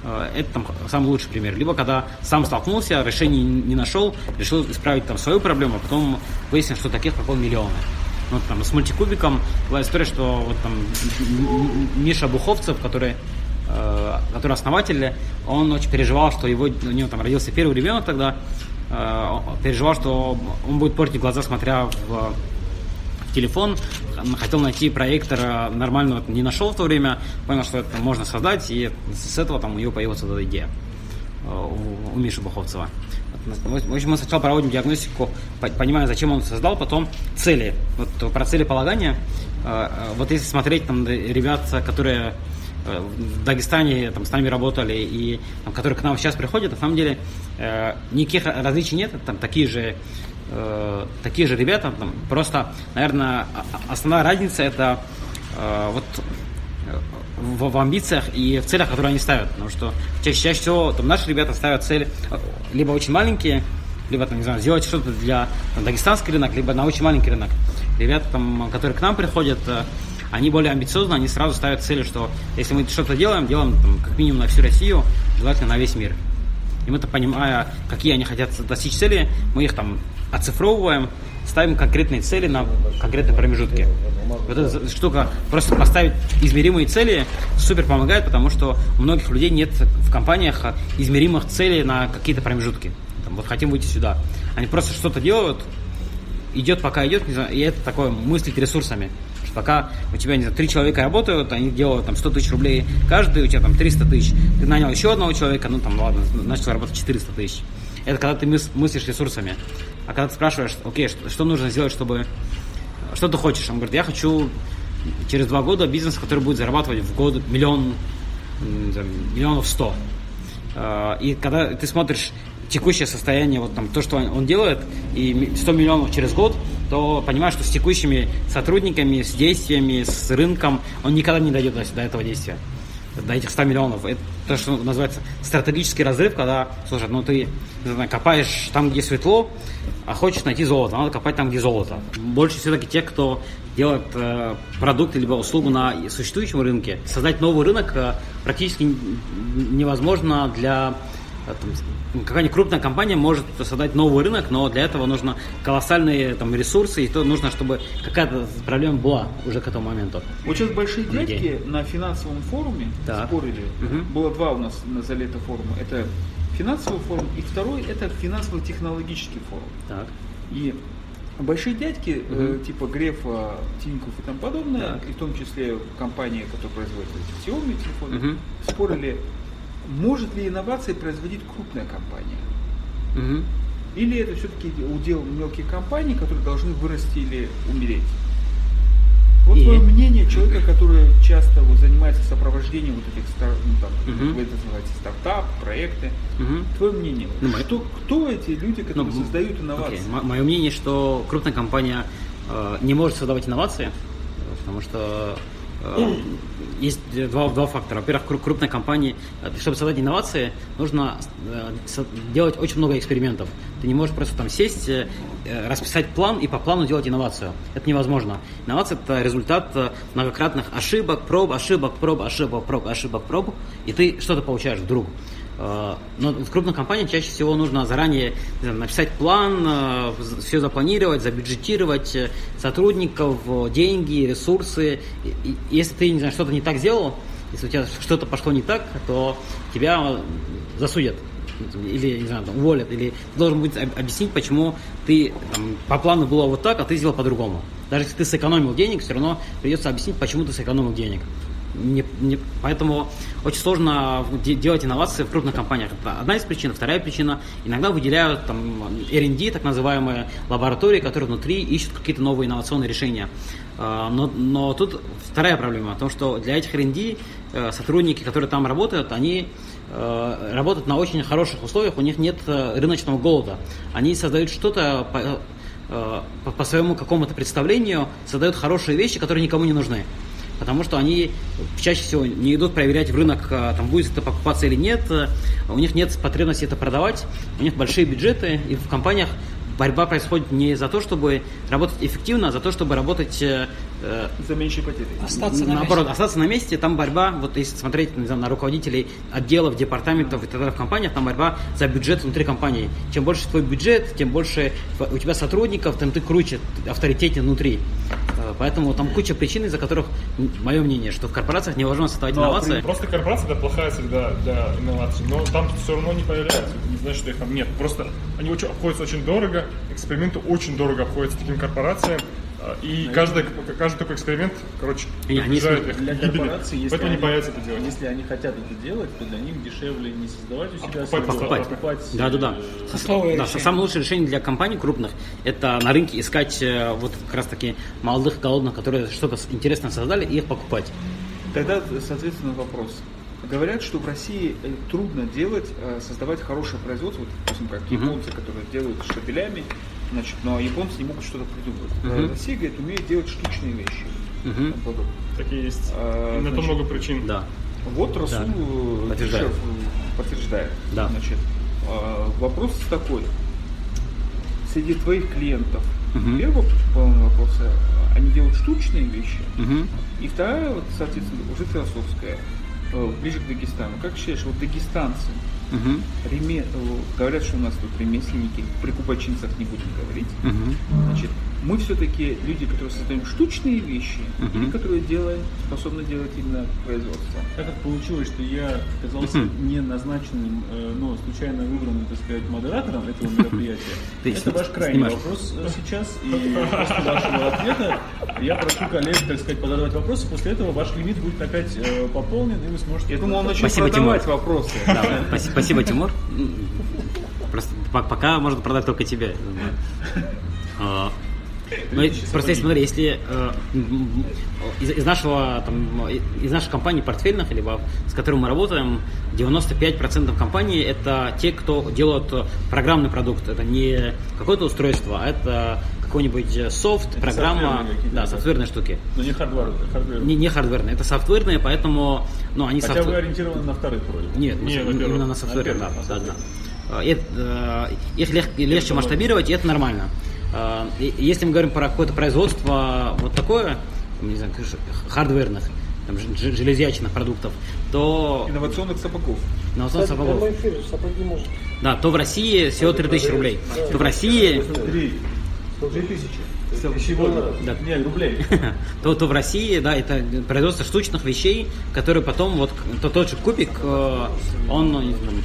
Speaker 2: Э, это там самый лучший пример. Либо когда сам столкнулся, решение не нашел, решил исправить там свою проблему, а потом выяснил, что таких, как он, миллионы. Ну, там, с мультикубиком была история, что вот там Миша Буховцев, который Э, который основатель, он очень переживал, что его, у него там родился первый ребенок тогда, э, переживал, что он будет портить глаза, смотря в телефон, хотел найти проектор э, нормального, не нашел в то время, понял, что это можно создать, и с этого там у него появилась эта идея у, у Миши Буховцева. В общем, мы сначала проводим диагностику, понимая, зачем он создал, потом цели. Вот про цели полагания. Вот если смотреть там ребят, которые Э, в Дагестане там, с нами работали и там, которые к нам сейчас приходят, на самом деле э, никаких различий нет, там такие же э, такие же ребята, там, просто, наверное, основная разница это э, вот в, в амбициях и в целях, которые они ставят. Потому что чаще, чаще всего там, наши ребята ставят цели э, либо очень маленькие, либо там, не знаю, сделать что-то для там, дагестанский рынок, либо на очень маленький рынок. Ребята, там, которые к нам приходят, э, они более амбициозны, они сразу ставят цели, что если мы что-то делаем, делаем там, как минимум на всю Россию, желательно на весь мир. И мы-то понимая, какие они хотят достичь цели, мы их там оцифровываем, ставим конкретные цели на конкретные промежутки. Вот эта штука, просто поставить измеримые цели, супер помогает, потому что у многих людей нет в компаниях измеримых целей на какие-то промежутки. Там, вот хотим выйти сюда. Они просто что-то делают, идет пока идет, не знаю, и это такое мыслить ресурсами. Пока у тебя, не знаю, три человека работают, они делают там 100 тысяч рублей каждый, у тебя там 300 тысяч. Ты нанял еще одного человека, ну там ладно, начал работать 400 тысяч. Это когда ты мыслишь ресурсами. А когда ты спрашиваешь, окей, что, что нужно сделать, чтобы... Что ты хочешь? Он говорит, я хочу через два года бизнес, который будет зарабатывать в год миллион, миллионов сто. А, и когда ты смотришь текущее состояние, вот там то, что он делает, и 100 миллионов через год, то понимаешь, что с текущими сотрудниками, с действиями, с рынком он никогда не дойдет до, до этого действия до этих 100 миллионов. Это то, что называется стратегический разрыв, когда, слушай, ну ты знаю, копаешь там, где светло, а хочешь найти золото, надо копать там, где золото. Больше все-таки те, кто делает э, продукт либо услугу на существующем рынке, создать новый рынок э, практически невозможно для какая-нибудь крупная компания может создать новый рынок, но для этого нужно колоссальные там, ресурсы, и то нужно, чтобы какая-то проблема была уже к этому моменту.
Speaker 1: Вот сейчас большие дядьки на финансовом форуме так. спорили. Угу. Было два у нас на за лето форума. Это финансовый форум, и второй это финансово-технологический форум. Так. И большие дядьки, угу. э, типа Грефа, Тиньков и тому подобное, так. и в том числе компании, которые производят эти Xiaomi телефоны, угу. спорили, может ли инновации производить крупная компания? Угу. Или это все-таки удел мелких компаний, которые должны вырасти или умереть? Вот твое мнение человека, который часто вот, занимается сопровождением вот этих стар, ну, там, угу. вы это называете стартап, проекты. Угу. Твое мнение. Ну, что, кто эти люди, которые ну, создают инновации?
Speaker 2: Okay. Мое мнение, что крупная компания э, не может создавать инновации, потому что Э, есть два, два фактора. Во-первых, крупной компании, э, чтобы создать инновации, нужно э, делать очень много экспериментов. Ты не можешь просто там сесть, расписать план и по плану делать инновацию. Это невозможно. Инновация – это результат многократных ошибок, проб, ошибок, проб, ошибок, проб, ошибок, проб, и ты что-то получаешь вдруг. Но в крупных компаниях чаще всего нужно заранее знаю, написать план, все запланировать, забюджетировать сотрудников, деньги, ресурсы. И если ты не знаю, что-то не так сделал, если у тебя что-то пошло не так, то тебя засудят или, не знаю, там, уволят, или ты должен будет объяснить, почему ты там, по плану было вот так, а ты сделал по-другому. Даже если ты сэкономил денег, все равно придется объяснить, почему ты сэкономил денег. Не, не, поэтому очень сложно делать инновации в крупных компаниях. Это одна из причин. Вторая причина, иногда выделяют там R&D, так называемые лаборатории, которые внутри ищут какие-то новые инновационные решения. А, но, но тут вторая проблема, в том, что для этих R&D э, сотрудники, которые там работают, они э, работают на очень хороших условиях, у них нет э, рыночного голода. Они создают что-то по, по, по своему какому-то представлению, создают хорошие вещи, которые никому не нужны потому что они чаще всего не идут проверять в рынок, а, там будет это покупаться или нет, у них нет потребности это продавать, у них большие бюджеты, и в компаниях борьба происходит не за то, чтобы работать эффективно, а за то, чтобы работать... Э,
Speaker 1: за меньшие потери.
Speaker 2: Остаться на наоборот, месте. остаться на месте. Там борьба, вот если смотреть не знаю, на руководителей отделов, департаментов и так далее в компаниях, там борьба за бюджет внутри компании. Чем больше твой бюджет, тем больше у тебя сотрудников, тем ты круче, авторитетнее внутри. Э, поэтому там куча причин, из-за которых, мое мнение, что в корпорациях невозможно создавать но инновации.
Speaker 3: Просто корпорация это плохая всегда для инноваций, но там все равно не появляется. Не значит, что их там нет. Просто они очень, обходятся очень дорого, эксперименты очень дорого обходятся таким корпорациям, и каждый, каждый такой эксперимент, короче, приближает их
Speaker 5: для корпорации, если
Speaker 3: Поэтому они, не боятся это делать.
Speaker 5: Если они хотят это делать, то для них дешевле не создавать у себя,
Speaker 2: а покупать. покупать. покупать. Да, да, да. Э, да самое лучшее решение для компаний крупных – это на рынке искать э, вот как раз таки молодых, голодных, которые что-то интересное создали, и их покупать.
Speaker 1: Тогда, соответственно, вопрос. Говорят, что в России э, трудно делать, создавать хорошее производство, вот, допустим, как японцы, uh-huh. которые делают шабелями, значит, но японцы не могут что-то придумать. Uh-huh. Россия, говорит, умеет делать штучные вещи. Продукт.
Speaker 3: Такие есть.
Speaker 1: А,
Speaker 3: На то много причин.
Speaker 2: Да.
Speaker 1: Вот Расул э,
Speaker 2: Подтверждает.
Speaker 1: Подтверждает.
Speaker 2: Да.
Speaker 1: Значит, вопрос такой. Среди твоих клиентов,
Speaker 2: Мгм.
Speaker 1: первый полный вопрос, они делают штучные вещи,
Speaker 2: Мгм.
Speaker 1: и вторая, вот, соответственно, уже философская, ближе к Дагестану. Как считаешь, вот дагестанцы,
Speaker 2: Мгм.
Speaker 1: реме- э, говорят, что у нас тут ремесленники, при кубачинцах не будем говорить,
Speaker 2: Мгм.
Speaker 1: Значит, мы все-таки люди, которые создаем штучные вещи,
Speaker 2: Мгм.
Speaker 1: или которые делаем, способны делать именно производство.
Speaker 6: Так как получилось, что я оказался
Speaker 2: Мгм.
Speaker 6: не назначенным, э, но случайно выбранным, так сказать, модератором этого мероприятия,
Speaker 2: Ты
Speaker 6: это ваш крайний
Speaker 2: снимаешь.
Speaker 6: вопрос э, сейчас. И после вашего ответа я прошу коллег, так сказать, подавать вопросы. После этого ваш лимит будет опять э, пополнен, и вы сможете...
Speaker 1: Я думал, он начнет
Speaker 2: Спасибо,
Speaker 1: продавать
Speaker 2: Тимур.
Speaker 1: вопросы.
Speaker 2: Да, спасибо, спасибо, Тимур. Просто по- пока можно продать только тебе. А, ну, просто если, смотри, если э, из, из нашего там, из нашей компании портфельных, либо с которой мы работаем, 95% компаний это те, кто делают программный продукт. Это не какое-то устройство, а это какой-нибудь софт, программа,
Speaker 6: софтверные какие-то,
Speaker 2: да,
Speaker 6: да.
Speaker 2: софтверные штуки.
Speaker 6: Но не hardware, hardware.
Speaker 2: Не, не хардверные, это софтверные, поэтому, ну, они
Speaker 6: Хотя
Speaker 2: софт-
Speaker 6: вы ориентированы на вторых вроде.
Speaker 2: нет,
Speaker 3: Не,
Speaker 2: на-
Speaker 3: на
Speaker 2: именно на софтвере,
Speaker 6: На
Speaker 2: да,
Speaker 6: первых,
Speaker 2: да, да. А, и это, э, Их лег- легче масштабировать, и это нормально. А, Если мы говорим про какое-то производство вот такое, не знаю, хардверных, там, железячных продуктов, то
Speaker 1: Инновационных сапогов.
Speaker 2: основе
Speaker 4: Кстати,
Speaker 2: сапогов.
Speaker 4: прямой эфир, сапоги может.
Speaker 2: Да, то в России всего 3000 рублей. То в России,
Speaker 6: Три. Три тысячи. Сегодня.
Speaker 2: Да.
Speaker 6: Нет, рублей.
Speaker 2: то, то в России, да, это производство штучных вещей, которые потом, вот то, тот же кубик, э, он, ну, не знаю,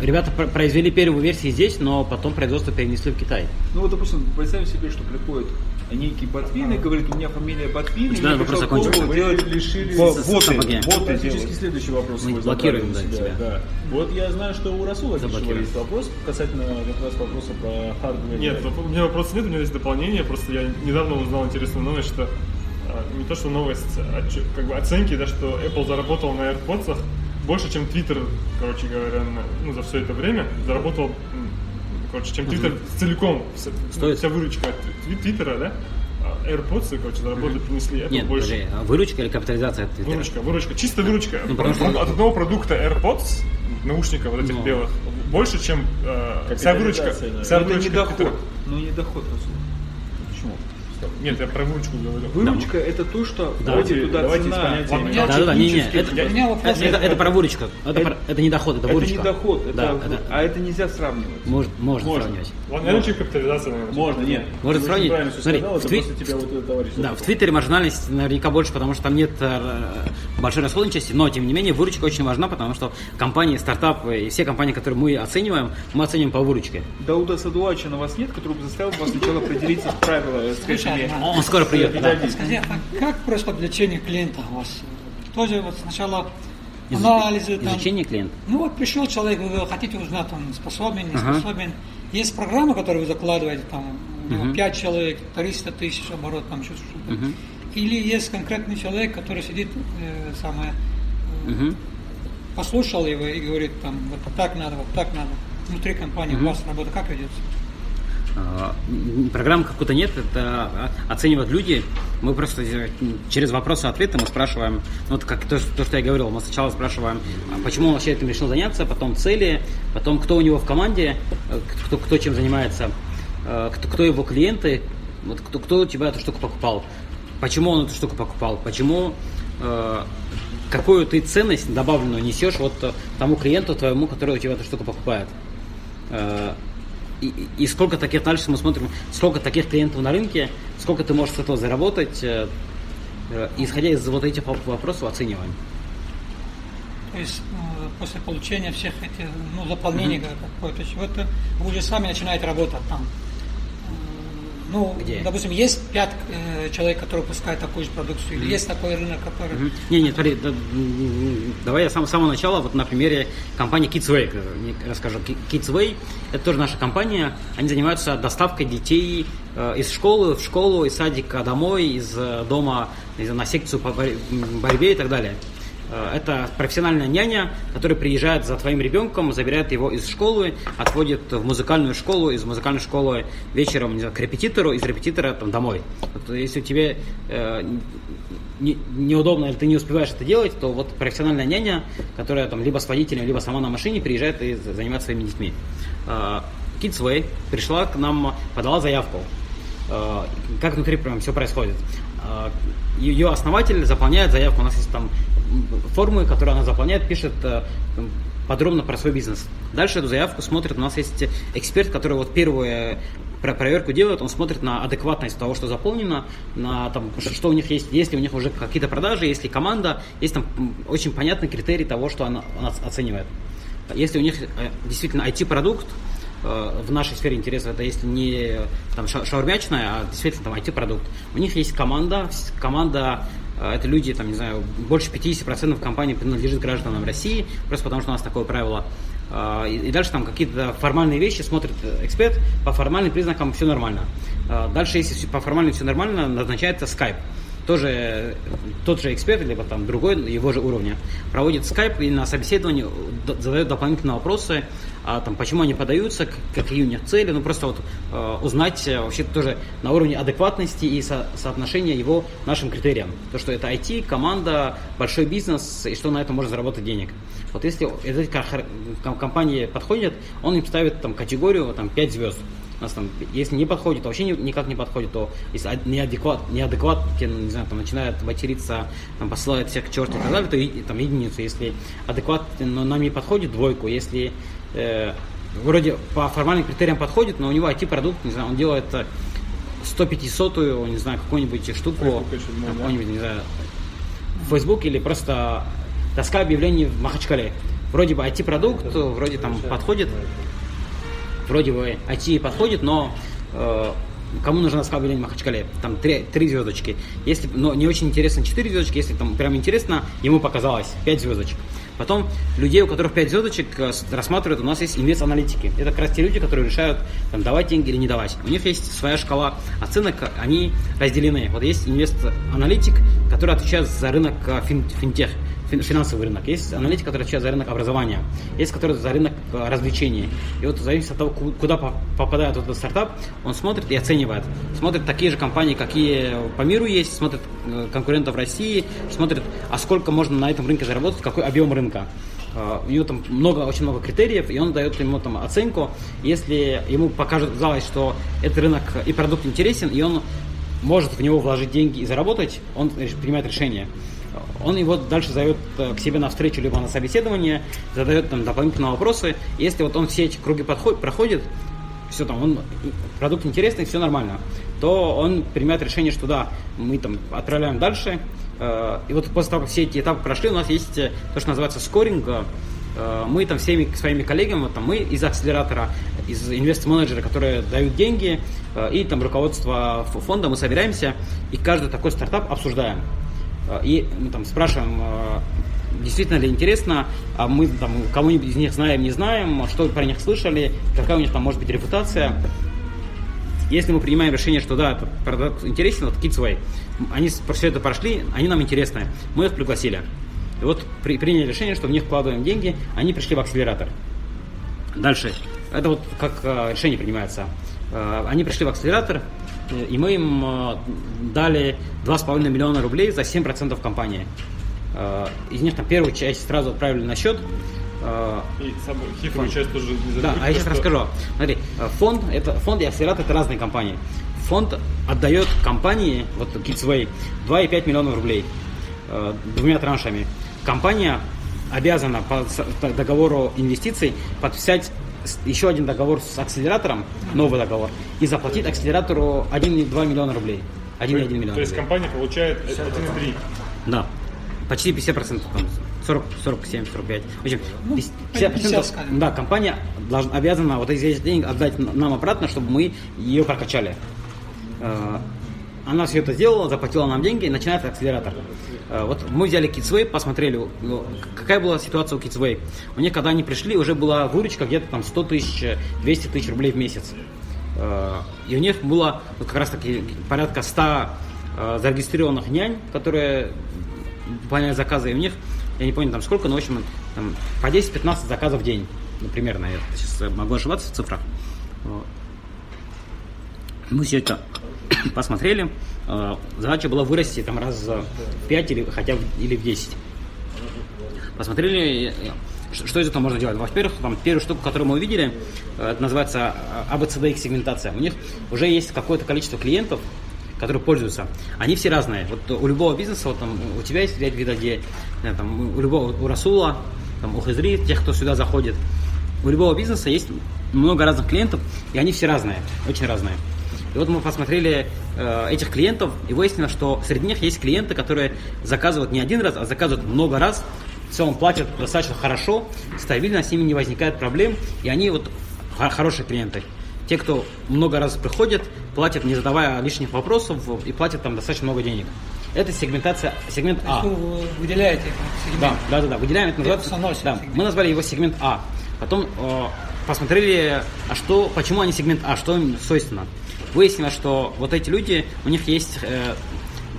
Speaker 2: ребята пр- произвели первую версию здесь, но потом производство перенесли в Китай.
Speaker 1: Ну вот, допустим, представим себе, что приходит некий Ботвин и говорит, у меня фамилия Ботвин, и
Speaker 2: вопрос закончен.
Speaker 1: пробовать делать
Speaker 6: Вы лишили
Speaker 1: боты, боты
Speaker 6: Практически следующий вопрос
Speaker 2: Мы блокируем, да,
Speaker 6: себя, да. Вот я знаю, что у Расула есть вопрос касательно как раз вопроса про hardware.
Speaker 3: Нет, у меня вопроса нет, у меня есть дополнение. Просто я недавно узнал интересную новость, что а, не то что новость, а чё- как бы оценки, да, что Apple заработал на AirPods больше, чем Twitter, короче говоря, на- ну, за все это время заработал, короче, чем Twitter целиком, вся,
Speaker 2: Стоит.
Speaker 3: вся выручка от Твиттера, да, а AirPods, короче, заработали, принесли Apple
Speaker 2: Нет,
Speaker 3: больше.
Speaker 2: подожди, а выручка или капитализация от Твиттера?
Speaker 3: Выручка, выручка, чисто выручка.
Speaker 2: Ну, потому что-
Speaker 3: От одного продукта AirPods, наушников вот этих
Speaker 2: Ну.
Speaker 3: белых, больше, чем э, вся выручка.
Speaker 6: Да.
Speaker 3: Вся
Speaker 1: Но это не
Speaker 3: выручка
Speaker 1: доход. Ну не доход, Расул.
Speaker 3: Нет, я про выручку говорю.
Speaker 1: Выручка это то, что
Speaker 2: Да.
Speaker 1: входит туда
Speaker 6: Давайте
Speaker 1: цена.
Speaker 6: с понятиями.
Speaker 1: Ладно,
Speaker 4: Я
Speaker 2: Да, да, да, не, не, это,
Speaker 4: меня вопрос.
Speaker 2: это, это, это про выручку. Это, про- это не доход, это
Speaker 1: Это
Speaker 2: выручка.
Speaker 1: не доход, это,
Speaker 2: Да, это-
Speaker 1: а это нельзя сравнивать.
Speaker 2: Может, можно,
Speaker 6: Можно.
Speaker 2: сравнивать.
Speaker 3: Ладно, я начну капитализация, наверное.
Speaker 6: Можно, нет. Ты
Speaker 2: сравнить?
Speaker 6: очень правильно все
Speaker 2: Смотри,
Speaker 6: сказал,
Speaker 2: в
Speaker 6: это
Speaker 2: Твит-
Speaker 6: просто тебя вот этот товарищ.
Speaker 2: Да, в Твиттере маржинальность наверняка больше, потому что там нет э, большой расходничести, но тем не менее выручка очень важна, потому что компании, стартапы и все компании, которые мы оцениваем, мы оцениваем по выручке.
Speaker 1: Дауда Садуача на вас нет, который бы заставил вас сначала определиться в правила, сказать,
Speaker 4: Слушай,
Speaker 1: мне,
Speaker 4: а
Speaker 2: Он скоро придет. да.
Speaker 4: Скажи, а как происходит лечение клиента у вас? Тоже вот сначала
Speaker 2: Изуч-
Speaker 4: анализы там.
Speaker 2: Изучение клиента.
Speaker 4: Ну вот пришел человек, вы хотите узнать, он способен, не способен. Есть программа, которую вы закладываете, там,
Speaker 2: Мгм.
Speaker 4: 5 человек, 300 тысяч оборот, там что-то. что-то.
Speaker 2: Мгм.
Speaker 4: Или есть конкретный человек, который сидит, э, самое, э,
Speaker 2: Мгм.
Speaker 4: послушал его и говорит, там, вот так надо, вот так надо. Внутри компании у вас работа как ведется?
Speaker 2: А, Программы какой-то нет, это оценивают люди. Мы просто э, через вопросы-ответы мы спрашиваем, ну, вот как то, то, что я говорил, мы сначала спрашиваем, а почему он вообще этим решил заняться, потом цели, потом кто у него в команде, э, кто, кто чем занимается, э, кто, кто его клиенты, вот кто, кто у тебя эту штуку покупал, почему он эту штуку покупал, почему э, какую ты ценность добавленную несешь вот э, тому клиенту твоему, который у тебя эту штуку покупает. Э, и, и- сколько таких, дальше мы смотрим, сколько таких клиентов на рынке, сколько ты можешь с этого заработать, э, э, исходя из вот этих воп- вопросов оцениваем.
Speaker 4: То есть э, после получения всех этих, ну, заполнений какое-то чего-то, вы уже сами начинаете работать там. Ну,
Speaker 2: Где?
Speaker 4: допустим, есть пять э, человек, которые выпускают такую же продукцию, или есть такой рынок, который...
Speaker 2: Мгм. Не, не, смотри, да, давай я с самого начала, вот на примере компании Kidsway э, расскажу. Kidsway – это тоже наша компания, они занимаются доставкой детей э, из школы в школу, из садика домой, из э, дома знаю, на секцию по борьбе и так далее. Э, это профессиональная няня, которая приезжает за твоим ребенком, забирает его из школы, отводит в музыкальную школу, из музыкальной школы вечером не знаю, к репетитору, из репетитора там, домой. Вот, если тебе э, не, неудобно или ты не успеваешь это делать, то вот профессиональная няня, которая там либо с водителем, либо сама на машине приезжает и занимается своими детьми. Э, Kidsway пришла к нам, подала заявку. Э, как внутри прям все происходит. Э, Ее основатель заполняет заявку. У нас есть там формы, которые она заполняет, пишет э, подробно про свой бизнес. Дальше эту заявку смотрит, у нас есть эксперт, который вот первую про проверку делает, он смотрит на адекватность того, что заполнено, на там, что у них есть, если у них уже какие-то продажи, если команда, есть там очень понятный критерий того, что она, она оценивает. Если у них действительно IT-продукт, Э, в нашей сфере интересов, это если не там, шаурмячная, а действительно там IT-продукт. У них есть команда, команда э, это люди, там, не знаю, больше 50% компании принадлежит гражданам России, просто потому что у нас такое правило. Э, и дальше там какие-то формальные вещи смотрит эксперт, по формальным признакам все нормально. Дальше, если по формальным все нормально, назначается Skype тоже тот же эксперт, либо там другой его же уровня, проводит скайп и на собеседовании задает дополнительные вопросы, а, там, почему они подаются, какие у них цели, ну просто вот э, узнать э, вообще тоже на уровне адекватности и со, соотношения его нашим критериям. То, что это IT, команда, большой бизнес, и что на этом можно заработать денег. Вот если эти компании подходят, он им ставит там категорию там, 5 звезд у нас там, если не подходит, вообще никак не подходит, то если неадекват, неадекват, не знаю, там начинает материться, там посылает всех к черту и так далее, то и, там единицу. Если адекват, но нам не подходит, двойку. Если э, вроде по формальным критериям подходит, но у него IT-продукт, не знаю, он делает 100-500, не знаю, какую-нибудь штуку, какой-нибудь, не знаю, в Facebook или просто доска объявлений в Махачкале. Вроде бы IT-продукт, вроде там подходит, вроде бы IT подходит, но э, кому нужна доска объявлений в Махачкале? Там три, три звездочки. Если, но не очень интересно четыре звездочки, если там прям интересно, ему показалось пять звездочек. Потом людей, у которых 5 звездочек, э, рассматривают, у нас есть инвест-аналитики. Это как раз те люди, которые решают, там, давать деньги или не давать. У них есть своя шкала оценок, они разделены. Вот есть инвест-аналитик, который отвечает за рынок э, фин, финтех финансовый рынок, есть аналитик, который отвечает за рынок образования, есть который за рынок э, развлечений. И вот в зависимости от того, куда попадает этот стартап, он смотрит и оценивает. Смотрит такие же компании, какие по миру есть, смотрит э, конкурентов России, смотрит, а сколько можно на этом рынке заработать, какой объем рынка. Э, у него там много, очень много критериев, и он дает ему там оценку. Если ему показалось, что этот рынок и продукт интересен, и он может в него вложить деньги и заработать, он принимает решение он его дальше зовет э, к себе на встречу, либо на собеседование, задает там дополнительные вопросы. Если вот он все эти круги подходит, проходит, все там, он, продукт интересный, все нормально, то он принимает решение, что да, мы там отправляем дальше. Э, и вот после того, как все эти этапы прошли, у нас есть э, то, что называется скоринг. Мы там всеми своими коллегами, вот там мы из акселератора, из инвест-менеджера, которые дают деньги, и там руководство фонда, мы собираемся и каждый такой стартап обсуждаем. Э, и мы там спрашиваем, э, действительно ли интересно, а мы там кого-нибудь из них знаем, не знаем, что про них слышали, какая у них там может быть репутация. Если мы принимаем решение, что да, этот продукт интересен, вот Kidsway, они все это прошли, они нам интересны, мы их пригласили. И вот при, приняли решение, что в них вкладываем деньги, они пришли в акселератор. Дальше. Это вот как э, решение принимается. Они пришли в акселератор, и мы им э, дали 2,5 миллиона рублей за 7% компании. Э, из них там первую часть сразу отправили на счет.
Speaker 3: Э, и самую хитрую часть тоже
Speaker 2: не Да, а я сейчас что... расскажу. Смотри, фонд, это, фонд и акселератор это разные компании. Фонд отдает компании, вот Kidsway, 2,5 миллионов рублей двумя траншами. Компания обязана по договору инвестиций подписать еще один договор с акселератором, новый договор, и заплатить акселератору 1,2 миллиона рублей. 1,1 миллион.
Speaker 3: То есть компания получает 1,3?
Speaker 2: Да. Почти 50%, там, 40, 47, 45. В общем, 50%, ну, 50 да, компания должна, обязана вот эти деньги отдать нам обратно, чтобы мы ее прокачали. Э, она все это сделала, заплатила нам деньги, и начинается акселератор. Э, вот мы взяли Kidsway, посмотрели, ну, какая была ситуация у Kidsway. У них, когда они пришли, уже была выручка где-то там 100 тысяч, 200 тысяч рублей в месяц. Э, и у них было вот как раз таки порядка 100 э, зарегистрированных нянь, которые выполняли заказы, и у них я не помню там сколько, но в общем там, по 10-15 заказов в день, ну, примерно, я сейчас могу ошибаться в цифрах. Мы все это посмотрели, задача была вырасти там раз в 5 или хотя бы или в 10. Посмотрели, что из этого можно делать? Во-первых, там, первую штуку, которую мы увидели, э, это называется ABCD их сегментация. У них уже есть какое-то количество клиентов, которые пользуются. Они все разные. Вот у любого бизнеса, вот там у тебя есть ряд вида, там, у любого, у Расула, там, у Хизри, тех, кто сюда заходит. У любого бизнеса есть много разных клиентов, и они все разные, очень разные. И вот мы посмотрели э, этих клиентов и выяснили, что среди них есть клиенты, которые заказывают не один раз, а заказывают много раз, в целом платят достаточно хорошо, стабильно, с ними не возникает проблем, и они вот хорошие клиенты. Те, кто много раз приходят, платят, не задавая лишних вопросов, и платят там достаточно много денег. Это сегментация, сегмент А.
Speaker 4: Вы выделяете
Speaker 2: сегмент? Да, да, да, да выделяем, это называется, да, мы назвали его сегмент А. Потом э, посмотрели, а что, почему они сегмент А, что им свойственно. Выяснилось, что вот эти люди, у них есть э,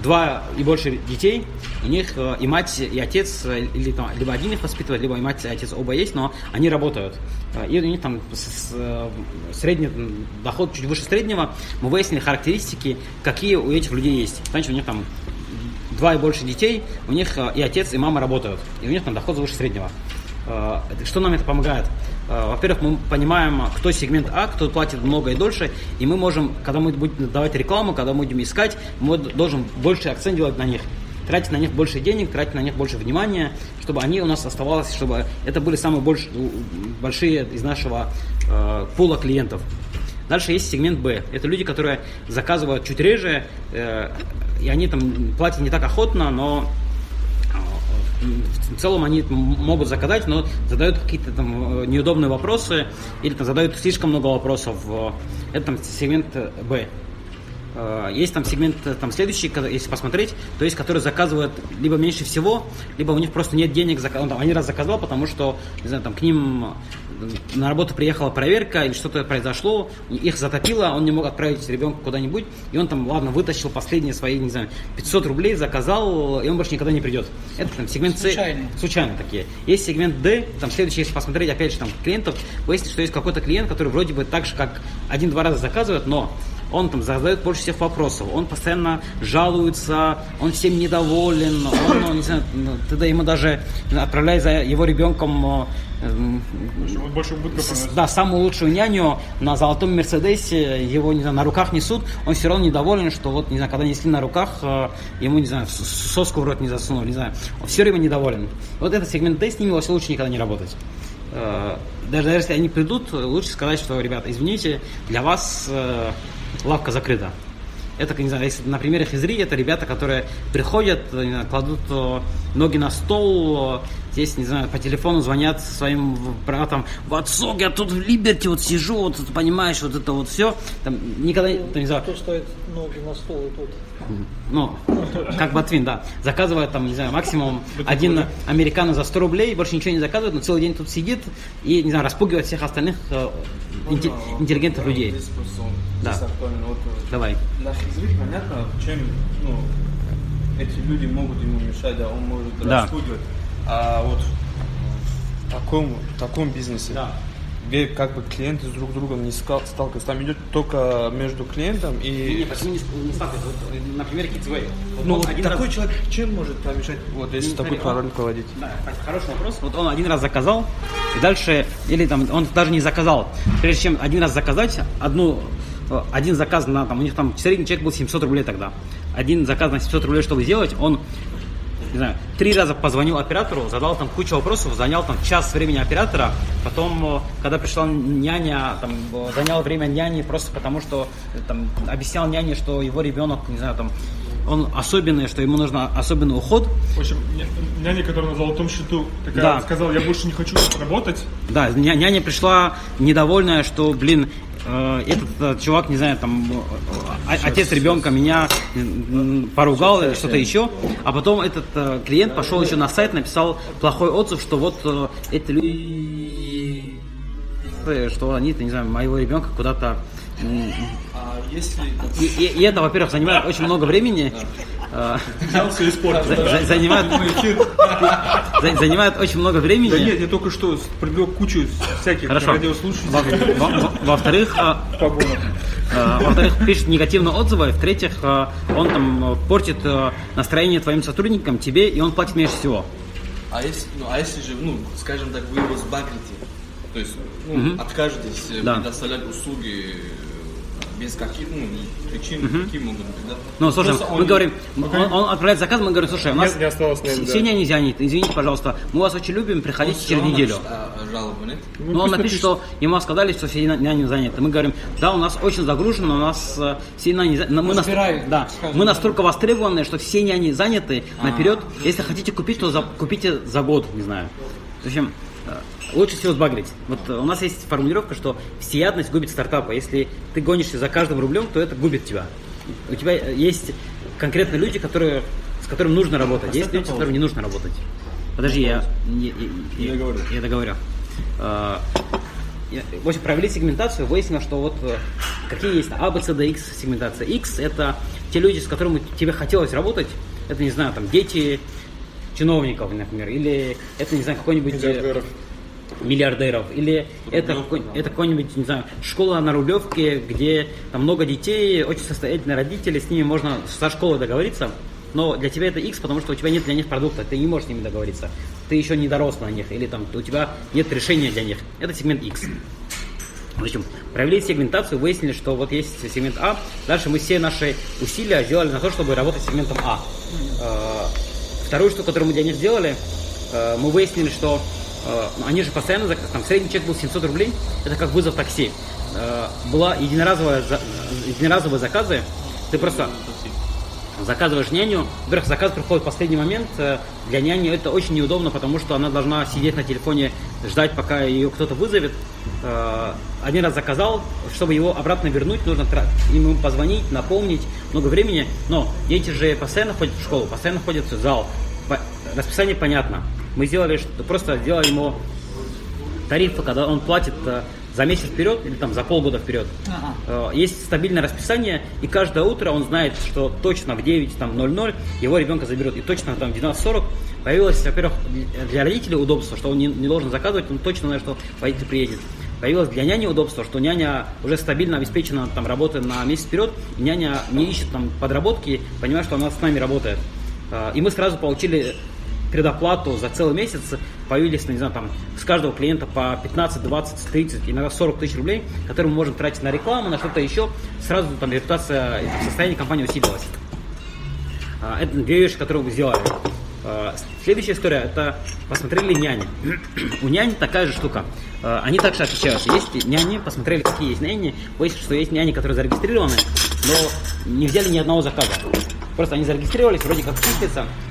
Speaker 2: два и больше детей, у них э, и мать, и отец, э, или там, либо один их воспитывает, либо и мать, и отец оба есть, но они работают. Э, и у них там с, с, средний доход чуть выше среднего. Мы выяснили характеристики, какие у этих людей есть. Значит, у них там два и больше детей, у них и отец, и мама работают, и у них там доход выше среднего. Что нам это помогает? Во-первых, мы понимаем, кто сегмент А, кто платит много и дольше, и мы можем, когда мы будем давать рекламу, когда мы будем искать, мы должен больше акцент делать на них тратить на них больше денег, тратить на них больше внимания, чтобы они у нас оставалось, чтобы это были самые больш, большие из нашего э, пула клиентов. Дальше есть сегмент Б. Это люди, которые заказывают чуть реже, э, и они там платят не так охотно, но э, в целом они могут заказать, но задают какие-то там э, неудобные вопросы или там задают слишком много вопросов. Это там сегмент Б. Э, есть там сегмент э, там следующий, если посмотреть, то есть, которые заказывают либо меньше всего, либо у них просто нет денег, он там, один раз заказал, потому что, не знаю, там к ним э, на работу приехала проверка или что-то произошло, их затопило, он не мог отправить ребенка куда-нибудь, и он там, ладно, вытащил последние свои, не знаю, 500 рублей, заказал, и он больше никогда не придет. Это там сегмент С. Случайно. Случайно такие. Есть сегмент D, там следующий, если посмотреть, опять же, там клиентов, выяснится, что есть какой-то клиент, который вроде бы так же, как один-два раза заказывает, но он там задает больше всех вопросов, он постоянно жалуется, он всем недоволен, он, ну, не знаю, ну, ты ему даже отправляй за его ребенком
Speaker 3: э, больше
Speaker 2: да, самую лучшую няню на золотом Мерседесе, его, не знаю, на руках несут, он все равно недоволен, что вот, не знаю, когда несли на руках, э, ему, не знаю, соску в рот не засунули, не знаю, он все время недоволен. Вот этот сегмент D, с ними вообще лучше никогда не работать. Э, даже, даже если они придут, лучше сказать, что, ребята, извините, для вас лавка закрыта. Это, не знаю, если на примере Хизри, это ребята, которые приходят, знаю, кладут э, ноги на стол, здесь, не знаю, по телефону звонят своим братам, вот, сок, я тут в Либерти вот сижу, вот, понимаешь, вот это вот все. Там никогда,
Speaker 4: там, не знаю. Кто ставит ноги на стол и тут.
Speaker 2: Ну, как Батвин, да. Заказывает там, не знаю, максимум один американо за 100 рублей, больше ничего не заказывает, но целый день тут сидит и, не знаю, распугивает всех остальных э, интеллигентных людей. Да. Давай.
Speaker 5: Наш язык, понятно, чем ну, эти люди могут ему мешать, да, он может да. распугивать. А вот в таком, в таком бизнесе, да. где как бы клиенты с друг другом не сталкиваются, там идет только между клиентом и...
Speaker 2: Нет, почему не, не сталкиваются? Вот, например, Kidsway.
Speaker 5: Вот ну, вот такой раз... человек чем может помешать, вот если такой пароль проводить?
Speaker 2: Да, хороший вопрос. Вот он один раз заказал, и дальше, или там, он даже не заказал. Прежде чем один раз заказать, одну один заказ на, там, у них там средний чек был 700 рублей тогда. Один заказ на 700 рублей, чтобы сделать, он не знаю, три раза позвонил оператору, задал там кучу вопросов, занял там час времени оператора, потом, э, когда пришла няня, там, э, занял время няни просто потому, что там, объяснял няне, что его ребенок, не знаю, там, он особенный, что ему нужен особенный уход.
Speaker 3: В общем, няня, которая на золотом счету, такая да. сказала, я больше не хочу работать.
Speaker 2: Да, няня пришла недовольная, что, блин, Э, этот, этот чувак, не знаю, там, э, отец ребенка меня поругал или что-то еще, а потом этот э, клиент пошел еще на сайт, написал плохой отзыв, что вот эти люди, что они, не знаю, моего ребенка куда-то...
Speaker 5: А если...
Speaker 2: И, и, и это, во-первых, занимает очень много времени,
Speaker 6: Взял все испортил.
Speaker 2: Занимают очень много времени.
Speaker 1: Да нет, я только что привлек кучу всяких радиослушателей.
Speaker 2: Во-вторых, во-вторых, пишет негативные отзывы, в-третьих, он там портит настроение твоим сотрудникам, тебе, и он платит меньше всего.
Speaker 5: А если, ну, а если же, ну, скажем так, вы его сбагрите, то есть ну, угу. откажетесь да. предоставлять услуги без каких ну, причин, угу. какие могут быть, да?
Speaker 2: Ну, слушай, Просто мы он... говорим, он, он отправляет заказ, мы говорим, слушай, у нас
Speaker 3: не, не осталось наверное,
Speaker 2: все да. нельзя, нет, извините, пожалуйста, мы вас очень любим, приходите он через неделю.
Speaker 5: А, жалобу, нет?
Speaker 2: Ну, ну он напишет, что ему сказали, что все няни заняты. Мы говорим, да, у нас очень загружено, у нас э, все няни заняты. Мы, настолько, да, мы настолько востребованы, что все няни заняты а. наперед. Если хотите купить, то за, купите за год, не знаю. В общем, лучше всего сбагрить. Вот у нас есть формулировка, что всеядность губит стартапа. Если ты гонишься за каждым рублем, то это губит тебя. У тебя есть конкретно люди, которые, с которыми нужно работать. Есть люди, с которыми не нужно работать. Подожди, я, я, я, я, договорю. я договорю. А, в общем, провели сегментацию, выяснилось, что вот э, какие есть А, Б, С, Д, X сегментация. X – это те люди, с которыми тебе хотелось работать. Это, не знаю, там, дети чиновников, например, или это, не знаю, какой-нибудь... Э, миллиардеров миллиардеров, или это, какой, это какой-нибудь, не знаю, школа на Рублевке, где там много детей, очень состоятельные родители, с ними можно со школы договориться, но для тебя это X, потому что у тебя нет для них продукта, ты не можешь с ними договориться, ты еще не дорос на них, или там у тебя нет решения для них. Это сегмент X. В общем, провели сегментацию, выяснили, что вот есть сегмент А. Дальше мы все наши усилия сделали на то, чтобы работать с сегментом А. Э, вторую штуку, которую мы для них сделали, э, мы выяснили, что э, они же постоянно, там средний чек был 700 рублей, это как вызов такси. Была единоразовая, единоразовые заказы, ты просто заказываешь няню. Во-первых, заказ приходит в последний момент. Э, для няни это очень неудобно, потому что она должна сидеть на телефоне, ждать, пока ее кто-то вызовет. Э, один раз заказал, чтобы его обратно вернуть, нужно ему позвонить, напомнить, много времени. Но дети же постоянно ходят в школу, постоянно ходят в зал. Расписание понятно. Мы сделали, просто сделали ему тарифы, когда он платит э, за месяц вперед или там за полгода вперед. Ага. Э, есть стабильное расписание, и каждое утро он знает, что точно в 9.00 там, его ребенка заберет. И точно там в 12.40 появилось, во-первых, для родителей удобство, что он не, не должен заказывать, он точно знает, что водитель приедет. Появилось для няни удобство, что няня уже стабильно обеспечена там, работой на месяц вперед, и няня не ищет там подработки, понимая, что она с нами работает. Э, и мы сразу получили предоплату за целый месяц появились, ну, не знаю, там, с каждого клиента по 15, 20, 30, иногда 40 тысяч рублей, которые мы можем тратить на рекламу, на что-то еще, сразу там репутация, состояние компании усилилась. А, это две вещи, которые мы сделали. А, следующая история, это посмотрели няни. У няни такая же штука. А, они также отличаются. Есть няни, посмотрели, какие есть няни. Выяснилось, что есть няни, которые зарегистрированы, но не взяли ни одного заказа. Просто они зарегистрировались, вроде как числятся, а,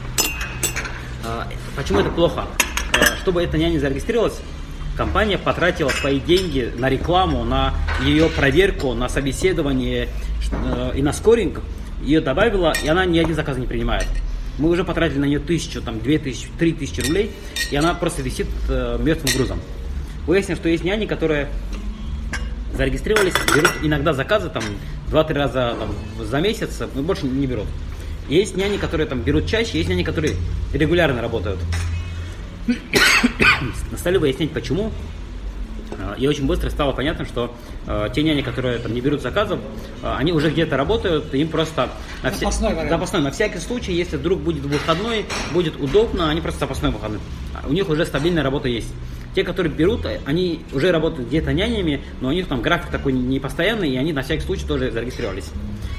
Speaker 2: почему это плохо? А, чтобы эта няня зарегистрировалась, компания потратила свои деньги на рекламу, на ее проверку, на собеседование э, и на скоринг, ее добавила, и она ни один заказ не принимает. Мы уже потратили на нее тысячу, там, две тысячи, три тысячи рублей, и она просто висит э, мертвым грузом. Выяснилось, что есть няни, которые зарегистрировались, берут иногда заказы, там, два-три раза там, за месяц, но больше не берут. Есть няни, которые там берут чаще, есть няни, которые регулярно работают. Стали выяснять, почему. А, и очень быстро стало понятно, что э, те няни, которые там не берут заказов, э, они уже где-то работают, им просто на, вся... запасной, запасной, на всякий случай, если вдруг будет выходной, будет удобно, они просто запасной выходной. У них уже стабильная работа есть. Те, которые берут, они уже работают где-то нянями, но у них там график такой непостоянный, и они на всякий случай тоже зарегистрировались.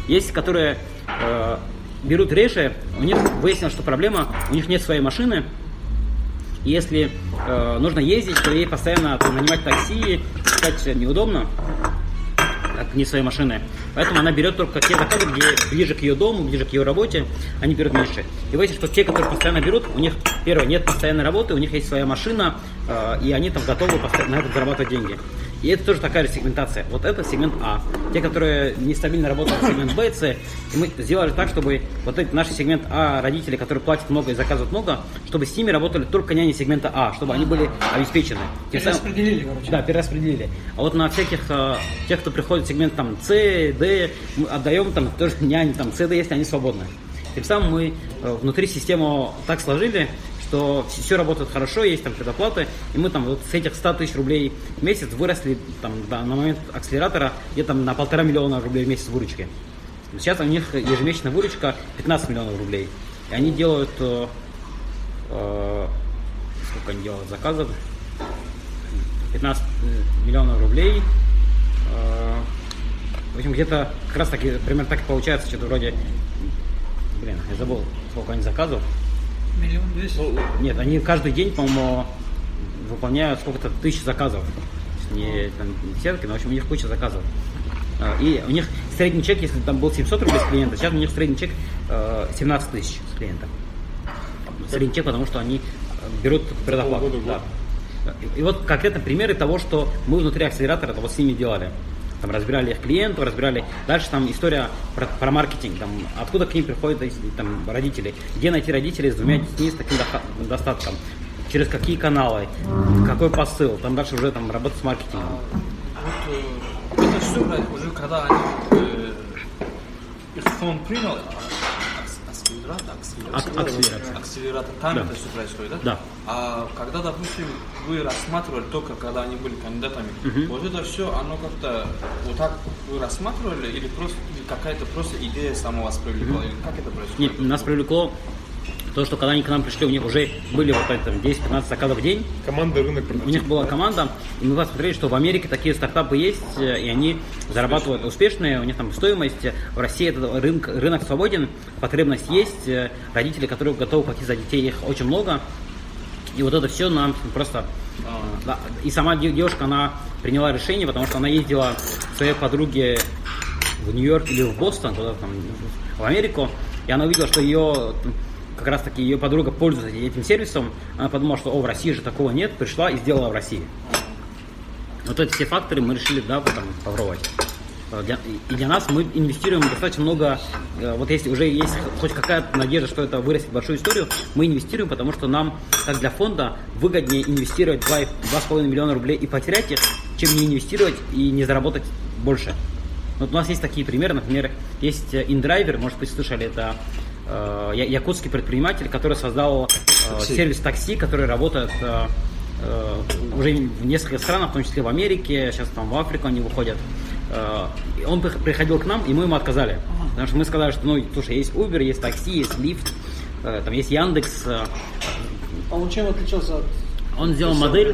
Speaker 2: Есть, которые э, берут реши, у них выяснилось, что проблема, у них нет своей машины, если э, нужно ездить, то ей постоянно нанимать такси, искать неудобно, как не своей машины. Поэтому она берет только те заказы, где ближе к ее дому, ближе к ее работе, они берут меньше. И выяснилось, что те, которые постоянно берут, у них, первое, нет постоянной работы, у них есть своя машина, э, и они там готовы на это зарабатывать деньги. И это тоже такая же сегментация. Вот это сегмент А. Те, которые нестабильно работают, сегмент Б, С. И мы сделали так, чтобы вот эти наши сегмент А, родители, которые платят много и заказывают много, чтобы с ними работали только няни сегмента А, чтобы они были обеспечены.
Speaker 4: Перераспределили, короче.
Speaker 2: Да, перераспределили. А вот на всяких, э, тех, кто приходит в сегмент там С, Д, мы отдаем там тоже няни, там С, Д, если они свободны. Тем самым мы э, внутри систему так сложили, что все работает хорошо, есть там предоплаты, и мы там вот с этих 100 тысяч рублей в месяц выросли там, да, на момент акселератора где-то на полтора миллиона рублей в месяц выручки. Сейчас у них ежемесячная выручка 15 миллионов рублей. И они делают... Э, э, сколько они делают заказов? 15 миллионов рублей. Э, в общем, где-то как раз таки, примерно так и получается, что-то вроде... Блин, я забыл, сколько они заказов.
Speaker 4: Миллион двести? Ну,
Speaker 2: нет, они каждый день, по-моему, выполняют сколько-то тысяч заказов. Не там, десятки, но в общем у них куча заказов. А, и у них средний чек, если там был 700 рублей с клиента, сейчас у них средний чек 17 э, тысяч с клиента. Средний чек, потому что они э, берут предоплату. Да. И вот конкретно примеры того, что мы внутри акселератора вот с ними делали. Там разбирали их клиентов, разбирали. Дальше там история про, про маркетинг, там, откуда к ним приходят там, родители, где найти родителей с двумя детьми с таким достатком, через какие каналы, какой посыл. Там дальше уже там работа с маркетингом.
Speaker 5: Вот, это все уже когда они э, их фонд принял, акселератор, акселератор, акселератор. акселератор. Там да. это все происходит, да?
Speaker 2: Да.
Speaker 5: А когда, допустим, вы рассматривали только, когда они были кандидатами, угу. вот это все, оно как-то вот так вы рассматривали или просто или какая-то просто идея сама вас привлекла, угу. или как это происходит?
Speaker 2: Нет, нас привлекло то, что когда они к нам пришли, у них уже были вот это 10-15 заказов в день.
Speaker 3: Команда рынок
Speaker 2: прототип. У них была команда, и мы посмотрели, что в Америке такие стартапы есть, э, и они зарабатывают успешные, у них там стоимость. В России этот рынок, рынок свободен, потребность есть, э, родители, которые готовы платить за детей, их очень много. И вот это все нам просто... Да, и сама девушка, она приняла решение, потому что она ездила к своей подруге в Нью-Йорк или в Бостон, куда там, в Америку, и она увидела, что ее как раз таки ее подруга пользуется этим сервисом, она подумала, что о, в России же такого нет, пришла и сделала в России. Вот эти все факторы мы решили, да, там, попробовать. Э, для, и для нас мы инвестируем достаточно много, э, вот если уже есть хоть какая-то надежда, что это вырастет большую историю, мы инвестируем, потому что нам, как для фонда, выгоднее инвестировать 2,5 миллиона рублей и потерять их, чем не инвестировать и не заработать больше. Вот у нас есть такие примеры, например, есть InDriver, может быть, слышали, это э, якутский предприниматель, который создал э, такси. сервис такси, который работает э, э, уже в нескольких странах, в том числе в Америке, сейчас там в Африку они выходят. Э, он приходил к нам, и мы ему отказали. Потому что мы сказали, что, ну, слушай, есть Uber, есть такси, есть лифт, э, там есть Яндекс. Э,
Speaker 4: а он чем отличался от...
Speaker 2: Он сделал модель...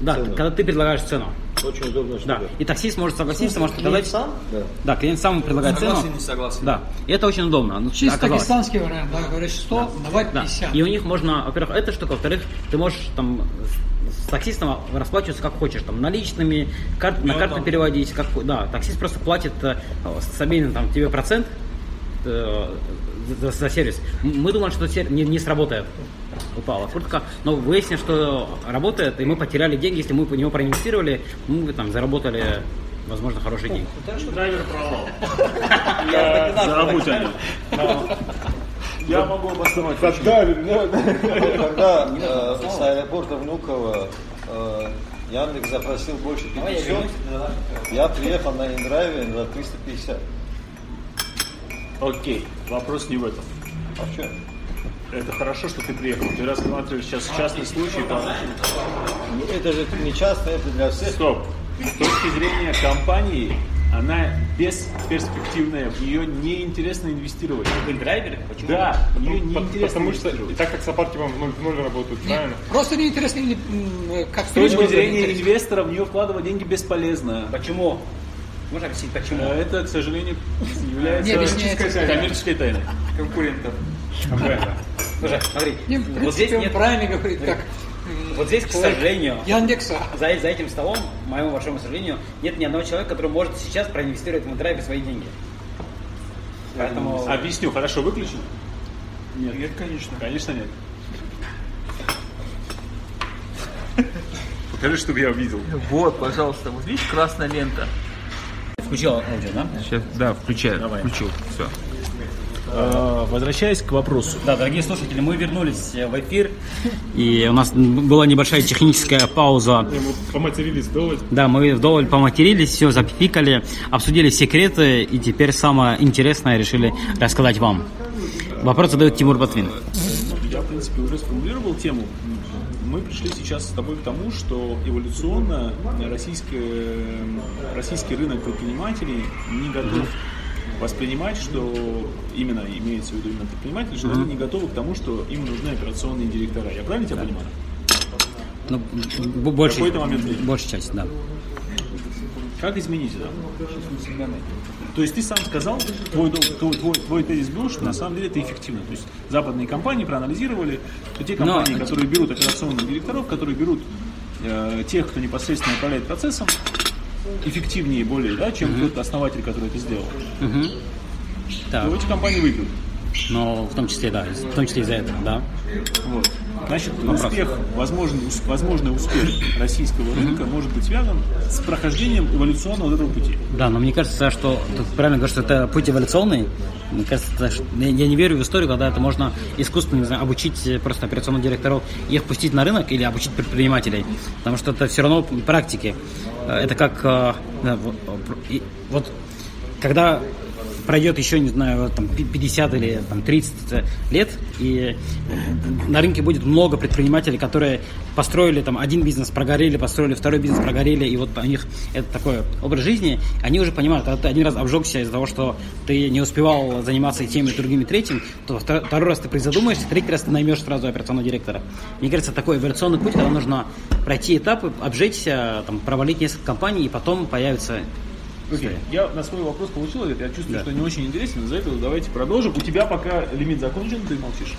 Speaker 2: Да, цену. когда ты предлагаешь цену.
Speaker 7: Очень удобно.
Speaker 2: Да. И таксист может согласиться, может
Speaker 4: сказать. сам?
Speaker 2: Да. да, клиент сам предлагает согласен, цену.
Speaker 5: не согласен.
Speaker 2: Да. И это очень удобно.
Speaker 4: Ну, Чисто оказалось. дагестанский вариант, да, говоришь 100, да. давать 50.
Speaker 2: Да. И у них можно, во-первых, это штука, во-вторых, ты можешь там с таксистом расплачиваться как хочешь, там наличными, карт, на карту там. переводить, как, да, таксист просто платит э, с обменом там тебе процент э, за, за сервис. Мы думали, что сервис не, не сработает упала куртка. Но выяснилось, что работает, и мы потеряли деньги. Если мы по него проинвестировали, мы там заработали возможно, хорошие деньги.
Speaker 3: Драйвер провал.
Speaker 6: Заработали. Я могу обосновать.
Speaker 7: Когда, когда э, с аэропорта Внуково э, Яндекс запросил больше 500, я приехал на индрайве за 350.
Speaker 6: Окей, вопрос не в этом.
Speaker 7: А в чем?
Speaker 6: Это хорошо, что ты приехал. Ты рассматриваешь сейчас частный случай. Там...
Speaker 7: Это же не частно, это для всех.
Speaker 6: Стоп. С точки зрения компании, она бесперспективная, в нее неинтересно инвестировать.
Speaker 2: В драйверы? Почему?
Speaker 6: Да, в нее неинтересно
Speaker 3: Потому что и так как сапар типа в ноль, в ноль работают, Нет, правильно?
Speaker 4: Просто неинтересно, как
Speaker 6: С точки зрения инвестора, в нее вкладывать деньги бесполезно.
Speaker 2: Почему? Можно объяснить, почему?
Speaker 6: А это, к сожалению, является коммерческой тайной конкурентов.
Speaker 2: Слушай, смотри,
Speaker 4: не, вот здесь нет... правильно говорит, как
Speaker 2: вот здесь, к сожалению,
Speaker 4: Яндекса.
Speaker 2: За, за этим столом, моему большому сожалению, нет ни одного человека, который может сейчас проинвестировать в драйве свои деньги.
Speaker 6: Поэтому... Объясню, хорошо, выключен?
Speaker 3: Нет, нет, конечно.
Speaker 6: Конечно нет. Покажи, чтобы я увидел.
Speaker 1: Вот, пожалуйста, вот видишь, красная лента.
Speaker 2: Включил аудио, да?
Speaker 1: Сейчас, да, включаю. Давай. Включил, все.
Speaker 6: Э, возвращаясь к вопросу.
Speaker 2: Да, дорогие слушатели, мы вернулись в эфир, и у нас была небольшая техническая пауза.
Speaker 3: Мы поматерились вдоволь.
Speaker 2: Да, мы вдоволь поматерились, все запикали, обсудили секреты, и теперь самое интересное решили рассказать вам. Вопрос задает Тимур Батвин.
Speaker 6: Я, в принципе, уже сформулировал тему. Мы пришли сейчас с тобой к тому, что эволюционно российский, российский рынок предпринимателей не готов воспринимать, что именно имеется в виду именно предприниматели, что они не готовы к тому, что им нужны операционные директора. Я правильно тебя понимаю?
Speaker 2: Ну, больше, какой-то момент большая часть, да.
Speaker 6: Как изменить это? То есть ты сам сказал, твой, твой, твой, твой тезис был, что на самом деле это эффективно. То есть западные компании проанализировали, что те компании, Но... которые берут операционных директоров, которые берут э, тех, кто непосредственно управляет процессом, эффективнее более, да, чем uh-huh. тот основатель, который это сделал. Uh-huh.
Speaker 2: Так.
Speaker 6: То эти компании выиграют.
Speaker 2: Но в том числе, да, в том числе из-за этого, да.
Speaker 6: Вот. Значит, Вопрос. успех, возможный, возможный успех российского рынка mm-hmm. может быть связан с прохождением эволюционного этого пути.
Speaker 2: Да, но мне кажется, что ты правильно говоришь, что это путь эволюционный. Мне кажется, что я не верю в историю, когда это можно искусственно не знаю, обучить просто операционных директоров, их пустить на рынок или обучить предпринимателей. Потому что это все равно практики. Это как э, вот когда пройдет еще, не знаю, там, 50 или там, 30 лет, и на рынке будет много предпринимателей, которые построили там один бизнес, прогорели, построили второй бизнес, прогорели, и вот у них это такой образ жизни, они уже понимают, когда ты один раз обжегся из-за того, что ты не успевал заниматься и тем, и другим, и третьим, то второй раз ты призадумаешься, третий раз ты наймешь сразу операционного директора. Мне кажется, такой эволюционный путь, когда нужно пройти этапы, обжечься, там, провалить несколько компаний, и потом появится
Speaker 6: Окей, я на свой вопрос получил ответ, я чувствую, да. что не очень интересен, за это давайте продолжим. У тебя пока лимит закончен, ты молчишь.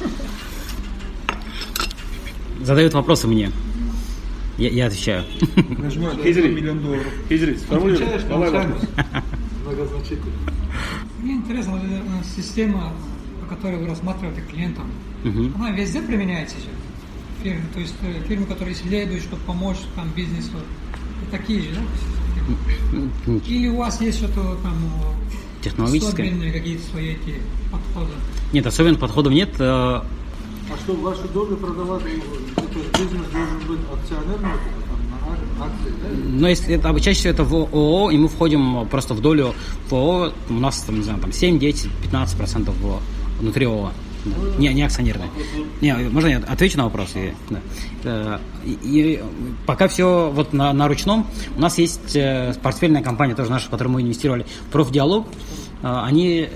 Speaker 2: Задают вопросы мне. Я, я отвечаю.
Speaker 6: Хизри, миллион долларов. Хизри, сформулируй. Давай вопрос.
Speaker 8: Мне интересна э, система, по которой вы рассматриваете клиентам. Угу. Она везде применяется сейчас? Фирмы, то есть э, фирмы, которые исследуют, чтобы помочь там бизнесу. Такие же, да? Или у вас есть что-то там
Speaker 2: технологическое?
Speaker 8: Особенные какие-то свои эти подходы?
Speaker 2: Нет, особенных подходов нет. Э,
Speaker 9: а что, вашу долю продавать, бизнес должен быть акционерным?
Speaker 2: Но если это, чаще всего это в ООО, и мы входим просто в долю в ООО, у нас там, не знаю, там 7, 10, 15 процентов внутри ООО. Не, не акционерные. Не, можно я отвечу на вопрос? И, да. Э, и, и пока все вот на, на ручном. У нас есть э, портфельная компания, тоже наша, в которой мы инвестировали, Профдиалог. Э, они,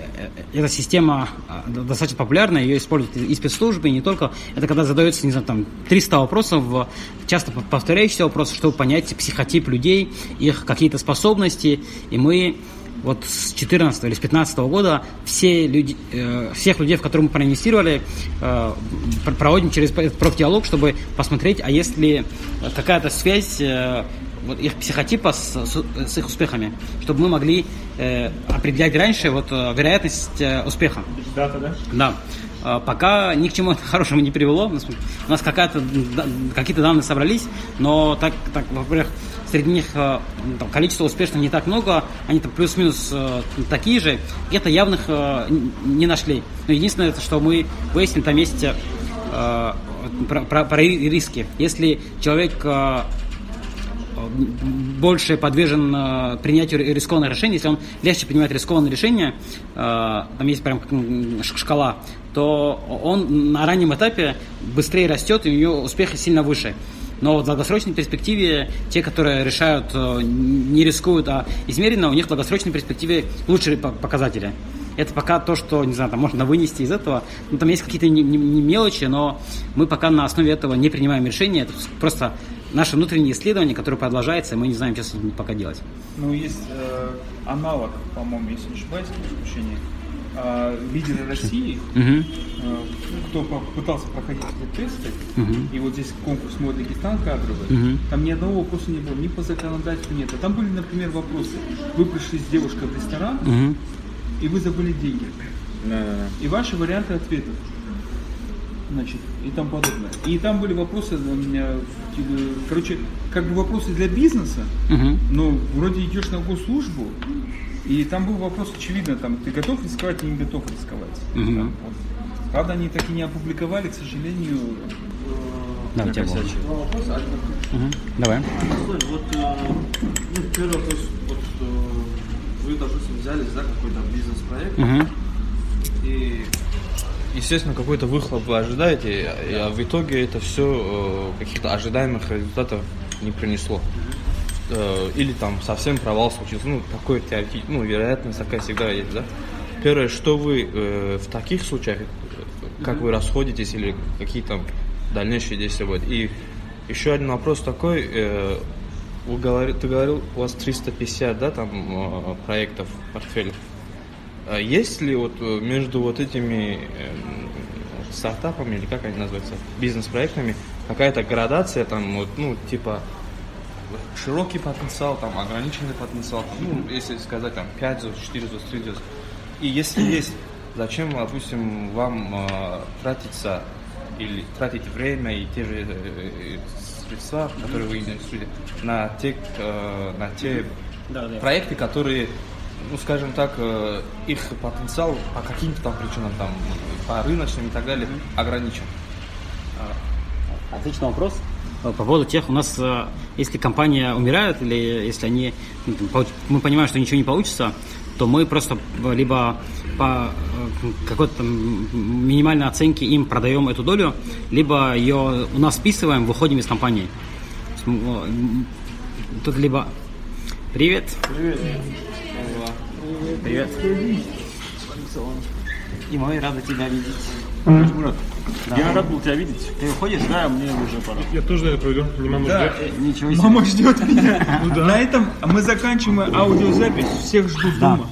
Speaker 2: эта система достаточно популярна, ее используют и спецслужбы, и не только. Это когда задается, не знаю, там 300 вопросов, часто повторяющиеся вопросы, чтобы понять психотип людей, их какие-то способности, и мы вот с 14 или с 15 года все люди, э, всех людей, в которых мы проинвестировали, э, проводим через профдиалог, чтобы посмотреть, а есть ли какая-то связь э, вот их психотипа с, с, с их успехами, чтобы мы могли э, определять раньше вот вероятность э, успеха.
Speaker 6: Дата, да?
Speaker 2: Да. Пока ни к чему хорошему не привело. У нас какая-то, какие-то данные собрались, но так, так во-первых, среди них э, там, количество успешных не так много, они там плюс-минус э, такие же, где-то явных э, не нашли. Но единственное, что мы выясним, там есть про, про, про риски. Если человек больше подвержен принятию рискованных решений, если он легче принимает рискованные решения, там есть прям шкала, то он на раннем этапе быстрее растет, и у него успехи сильно выше. Но в долгосрочной перспективе те, которые решают, э, не рискуют, а измеренно, у них в долгосрочной перспективе лучшие показатели. Это пока то, что, не знаю, там можно вынести из этого. Ну, там есть какие-то не, не, не мелочи, но мы пока на основе этого не принимаем решения. Это просто наше внутреннее исследование, которое продолжается, и мы не знаем, что с ним пока делать.
Speaker 1: Ну, есть э, аналог, по-моему, если не ошибаюсь, исключение э, лидеры России, э, кто пытался проходить эти тесты, и вот здесь конкурс «Мой Дагестан» кадровый, там ни одного вопроса не было, ни по законодательству нет. А там были, например, вопросы. Вы пришли с девушкой в ресторан, и вы забыли деньги. И ваши варианты ответов. Значит, и там подобное. И там были вопросы, э, короче, как бы вопросы для бизнеса, но вроде идешь на госслужбу, и там был вопрос очевидно, там, ты готов рисковать или не готов рисковать. Угу. Там, вот. Правда, они так и не опубликовали, к сожалению.
Speaker 2: Да, у тебя был. Угу. Давай. Вот,
Speaker 9: э, ну, первый вопрос, вот, э, вы, допустим, взялись за какой-то бизнес-проект, угу. и
Speaker 5: естественно, какой-то выхлоп вы ожидаете, а в итоге это все э, каких-то ожидаемых результатов не принесло. Э, или там совсем провал случился. Ну, такой теоретический, ну, вероятность такая всегда есть, да. Первое, что вы э, в таких случаях, как вы расходитесь или какие там дальнейшие действия будут. И еще один вопрос такой, э, вы говори, ты говорил, у вас 350, да, там э, проектов в портфеле. А есть ли вот э, между вот этими э, стартапами, или как они называются, бизнес-проектами, какая-то градация, там, вот, ну, типа, широкий потенциал, там, ограниченный потенциал, ну, если сказать, там, 5 звезд, 4 звезд, 3 звезд. И если есть, зачем, допустим, вам э, тратиться или тратить время и те же э, средства, которые вы инвестируете, на те, э, на те да, да. проекты, которые ну, скажем так, э, их потенциал по каким-то там причинам, там, по рыночным и так далее, ограничен.
Speaker 2: А, отличный вопрос. По поводу тех, у нас, э, если компания умирает, или если они, ну, мы понимаем, что ничего не получится, то мы просто либо по э, какой-то минимальной оценке им продаем эту долю, либо ее у нас списываем, выходим из компании. Тут либо... Привет. Привет. Привет. И мы рады тебя видеть.
Speaker 6: Мурат, да. я рад был тебя видеть.
Speaker 2: Ты уходишь?
Speaker 6: Да, мне уже пора.
Speaker 3: Я тоже наверное, пойду. Мне мама
Speaker 1: да.
Speaker 3: ждет.
Speaker 1: Ничего себе. Мама ждет меня. ну, да. На этом мы заканчиваем аудиозапись. Всех жду да. дома.